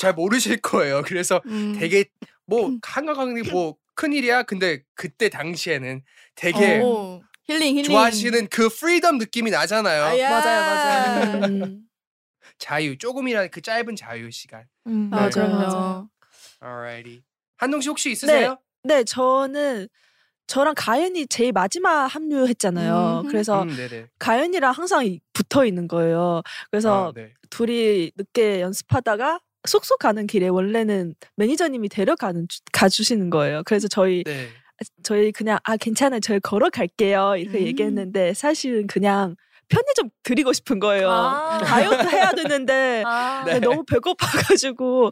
잘 모르실 거예요. 그래서
음.
되게 뭐 한강 간 게 뭐 큰일이야. 근데 그때 당시에는 되게
오, 힐링 힐링
좋아하시는 그 freedom 느낌이 나잖아요.
아야.
맞아요, 맞아요.
음. *laughs*
자유, 조금이라도 그 짧은 자유 시간.
음,
네.
맞아요,
맞아요.
Alrighty. 한동 씨 혹시 있으세요?
네, 저는 저랑 가현이 제일 마지막 합류했잖아요.
음.
그래서
음.
가현이랑 항상 이- 붙어 있는 거예요. 그래서
아, 네.
둘이 늦게 연습하다가 숙소 가는 길에 원래는 매니저님이 데려가는 주- 가주시는 거예요. 그래서 저희
네.
저희 그냥 아 괜찮아요. 저희 걸어갈게요. 이렇게
음.
얘기했는데 사실은 그냥 편의점 드리고 싶은 거예요.
아.
다이어트 해야 되는데 *laughs*
아.
네, 너무 배고파가지고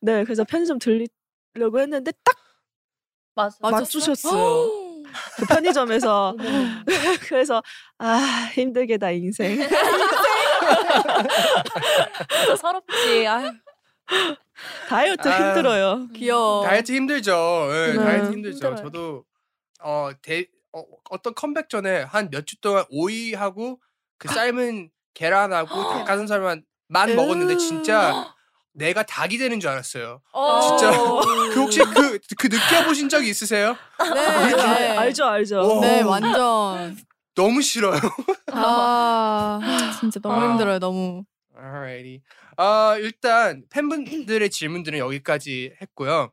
네 그래서 편의점 들리려고 했는데 딱
맞아.
맞추셨어요. 그 편의점에서 *laughs* 그래서 아 힘들게 다 인생. *laughs*
진짜 서럽지. 아유.
다이어트
아.
힘들어요.
귀여워.
다이어트 힘들죠. 예,
네,
다이어트 힘들죠.
힘들어요.
저도 어, 대, 어 어떤 컴백 전에 한 몇 주 동안 오이하고 그 삶은 계란하고 닭가슴살만 만 먹었는데 진짜 *gasps* 내가 닭이 되는 줄 알았어요.
어.
진짜. *laughs* 그 혹시 그, 그 느껴보신 적이 있으세요?
네, 네.
알죠 알죠.
오.
네, 완전.
너무 싫어요.
아, 진짜 너무
아.
힘들어요, 너무.
Alrighty. 아 일단 팬분들의 질문들은 여기까지 했고요.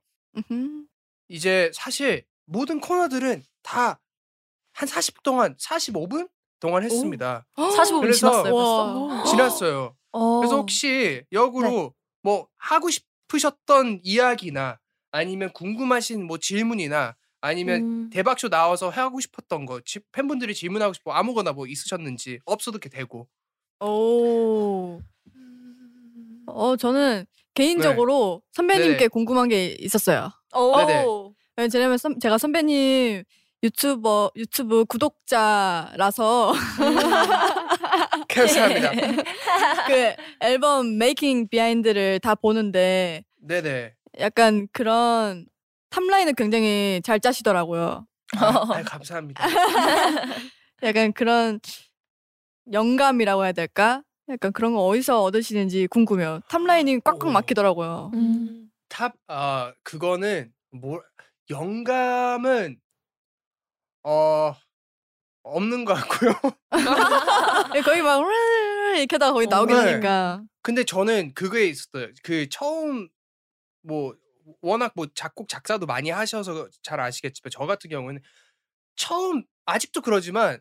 이제 사실 모든 코너들은 다 한 40분 동안 45분 동안 했습니다.
45분
그래서-
지났어요. 벌써?
지났어요.
어.
그래서 혹시 역으로 뭐 하고 싶으셨던 이야기나 아니면 궁금하신 뭐 질문이나 아니면
음.
대박쇼 나와서 하고 싶었던 거 지- 팬분들이 질문하고 싶어 아무거나 뭐 있으셨는지 없어도 이렇게 되고
오. 어, 저는 개인적으로 선배님께
네네.
궁금한 게 있었어요.
오.
네네.
왜냐면 선- 제가 선배님 유튜버 유튜브 구독자라서 *laughs*
감사합니다. *laughs*
그 앨범 making behind를 다 보는데
네네.
약간 그런 top line을 굉장히 잘 짜시더라고요.
아, 아, 감사합니다. *laughs*
약간 그런 영감이라고 해야 될까? 약간 그런 거 어디서 얻으시는지 궁금해요. top line이 꽉꽉
오.
박히더라고요.
음.
top, 아, 그거는, 뭐, 영감은, 어, 없는 것 같고요.
예, *laughs* 거의 막 이렇게 하다가 거기 나오게
네.
되니까.
근데 저는 그거에 있었어요. 그 처음, 뭐, 워낙 뭐 작곡, 작사도 많이 하셔서 잘 아시겠지만, 저 같은 경우는 처음, 아직도 그러지만,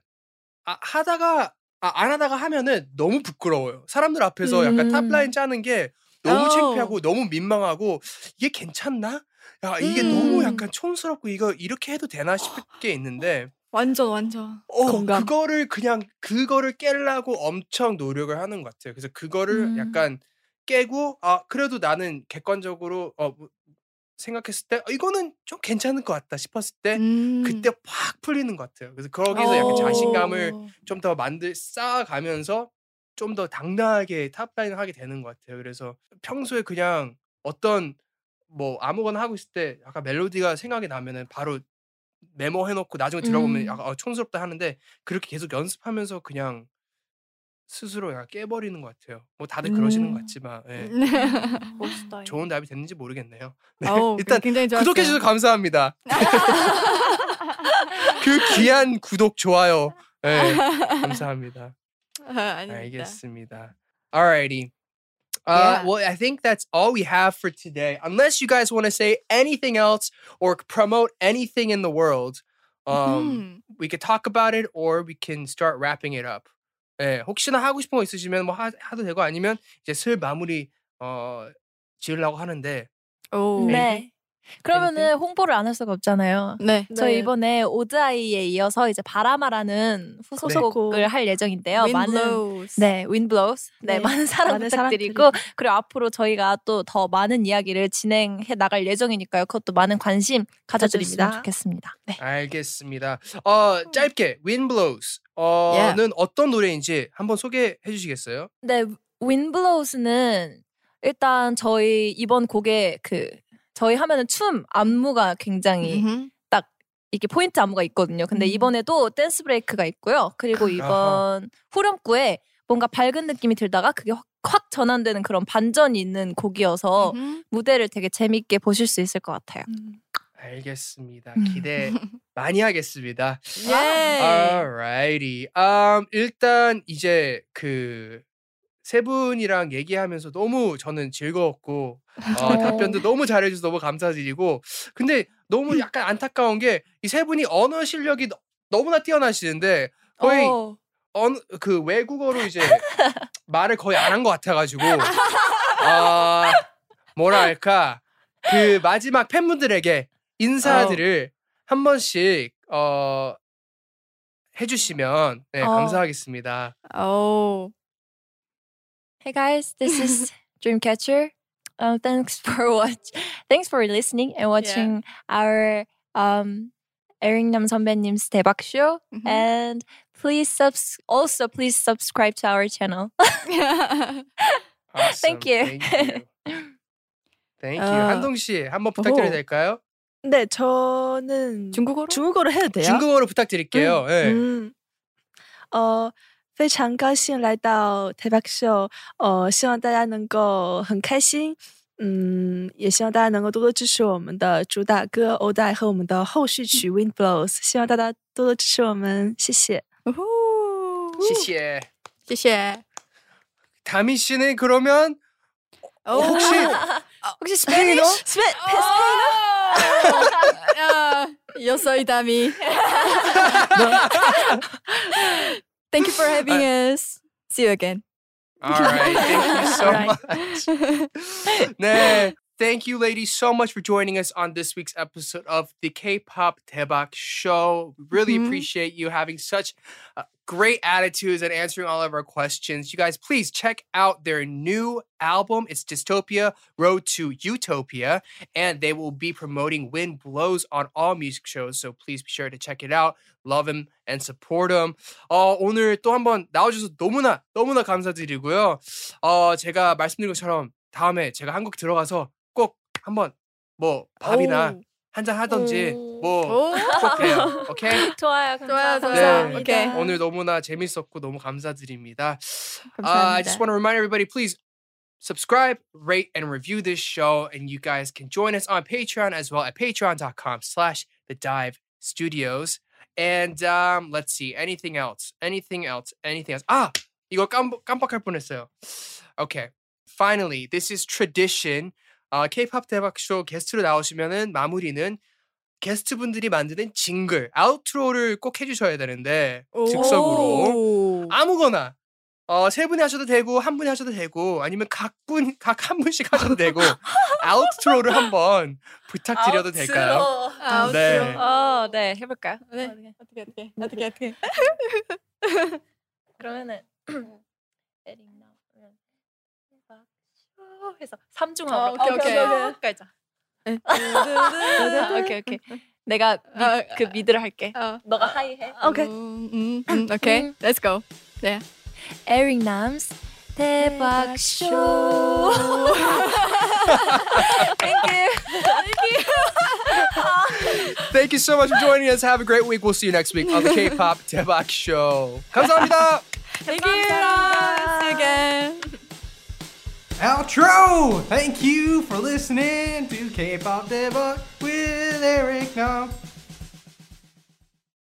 아, 하다가, 아, 안 하다가 하면은 너무 부끄러워요. 사람들 앞에서 약간
음.
탑라인 짜는 게 너무
어.
창피하고 너무 민망하고, 이게 괜찮나? 야, 이게
음.
너무 약간 촌스럽고 이거 이렇게 해도 되나 싶을 게 있는데,
완전 완전.
어,
공감.
그거를 그냥 그거를 깨려고 엄청 노력을 하는 것 같아요. 그래서 그거를
음.
약간 깨고 아 그래도 나는 객관적으로 어 뭐, 생각했을 때 어, 이거는 좀 괜찮을 것 같다 싶었을 때
음.
그때 확 풀리는 것 같아요. 그래서 거기서 약간
어.
자신감을 좀 더 만들 쌓아가면서 좀 더 당당하게 탑라인을 하게 되는 것 같아요. 그래서 평소에 그냥 어떤 뭐 아무거나 하고 있을 때 약간 멜로디가 생각이 나면은 바로 메모해놓고 나중에 들어보면
음.
약간 어, 촌스럽다 하는데 그렇게 계속 연습하면서 그냥 스스로 약간 깨버리는 것 같아요. 뭐 다들 그러시는 것
음.
같지만 예.
멋있다.
좋은 답이 됐는지 모르겠네요. 네,
아우,
일단
굉장히 좋았어요.
구독해 주셔서 감사합니다. 그 귀한 구독 좋아요. 네, 감사합니다.
아, 아닙니다.
알겠습니다. Alrighty. Uh,
Yeah.
Well, I think that's all we have for today. Unless you guys want to say anything else or promote anything in the world, um,
음.
we could talk about it or we can start wrapping it up. 예, 혹시나 하고 싶은 거 있으시면 뭐 하, 하도 되고 아니면 이제 슬 마무리 어 지으려고 하는데
오.
네. 그러면은 홍보를 안 할 수가 없잖아요.
네.
저희
네.
이번에 오드아이에 이어서 이제 바라마라는 후속곡을
네.
할 예정인데요.
Wind
많은
blows.
네, Blows. 네,
네,
많은 사랑
많은
부탁드리고 그리고 앞으로 저희가 또 더 많은 이야기를 진행해 나갈 예정이니까요. 그것도 많은 관심
가져주시다.
좋겠습니다. 네.
알겠습니다. 어 짧게 Blows 어는
Yeah.
어떤 노래인지 한번 소개해 주시겠어요?
네, Blows는 일단 저희 이번 곡에 그 저희 하면은 춤 안무가 굉장히
음흠.
이게 포인트 안무가 있거든요. 근데
음.
이번에도 댄스 브레이크가 있고요. 그리고 이번 후렴구에 뭔가 밝은 느낌이 들다가 그게 확, 확 전환되는 그런 반전이 있는 곡이어서
음흠.
무대를 되게 재밌게 보실 수 있을 것 같아요.
알겠습니다.
음.
기대 *laughs* 많이 하겠습니다.
예.
Alrighty. Um, 일단 이제 그 세 분이랑 얘기하면서 너무 저는 즐거웠고 *laughs* 어, 답변도 너무 잘해줘서 너무 감사드리고 근데 너무 약간 안타까운 게 이 세 분이 언어 실력이 너, 너무나 뛰어나시는데 거의
어.
언, 그 외국어로 이제 말을 거의 안 한 것 같아가지고 아 뭐랄까 그 마지막 팬분들에게 인사들을 한 번씩 어 해주시면 네,
어.
감사하겠습니다.
오.
Hey guys, this is Dreamcatcher. Um, thanks for watch. Thanks for listening and watching our um 에릭남 선배님's 대박 show.
Mhm.
And please subs also please subscribe to our channel.
Awesome.
Thank you.
Thank you. Thank you.
어.
한동 씨 한번 부탁드려도
오.
될까요?
네, 저는
중국어로?
중국어로 해도 돼요?
중국어로 부탁드릴게요. 네.
嗯，呃，非常高兴来到台北秀，呃，希望大家能够很开心，嗯，也希望大家能够多多支持我们的主打歌《欧代》和我们的后续曲《Wind Blows》，希望大家多多支持我们，谢谢。
우후.
谢谢.
谢谢.
다미 씨는 그러면
오.
혹시 *laughs*
혹시 스페인어? 스페
야, yo soy Dami. *laughs* Thank you for *laughs* having us. See you again.
All right. Thank you *laughs* so much. *laughs* 네. Thank you, ladies, so much for joining us on this week's episode of the K-pop Debak Show. We really
Mhm.
appreciate you having such uh, great attitudes and answering all of our questions. You guys, please check out their new album. It's Dystopia Road to Utopia, and they will be promoting Wind Blows on all music shows. So please be sure to check it out. Love him and support him. 어, 오늘 또 한번 나와주셔서 너무나 너무나 감사드리고요. 어, 제가 말씀드린 것처럼 다음에 제가 한국 들어가서 꼭 한번 뭐 밥이나
오.
한잔 하던지
오.
뭐
오.
꼭 *laughs* 해요. 오케이?
좋아요.
좋아요,
감사합니다.
좋아요.
네.
오케이.
오늘 너무나 재밌었고 너무 감사드립니다. Uh,
감사합니다.
I just want to remind everybody, please subscribe, rate, and review this show. And you guys can join us on Patreon as well at patreon.com slash the dive studios. And um, let's see, anything else? Anything else? Anything else? 아! 이거 깜, 깜빡할 뻔했어요. Okay. Finally, this is tradition. 어, K-pop 대박쇼 게스트로 나오시면은 마무리는 게스트 분들이 만드는 징글, 아우트로를 꼭 해주셔야 되는데 즉석으로
오.
아무거나 어, 세 분이 하셔도 되고 한 분이 하셔도 되고 아니면 각 분 각 한 분씩 하셔도 되고 아웃트로를 한번 부탁드려도 될까요?
아웃트로.
네.
어, 네, 해볼까요?
네.
어떻게?
어떻게 어떻게 어떻게. *laughs*
그러면은 *clears throat* 쇼 해서 삼중함으로
어, 오케이, 오케이.
까자.
네.
오케이 오케이. 내가 미,
어,
그 미드를 할게.
어.
너가 하이 해.
오케이.
음, 음, 음, 오케이. Let's go. 네.
에릭남's 대박 쇼. Thank you.
Thank you so much for joining us. Have a great week. We'll see you next week on the K-pop 대박 Show. 감사합니다.
Thank you. See you again.
Outro! Thank you for listening to K-pop Debug with Eric Nam.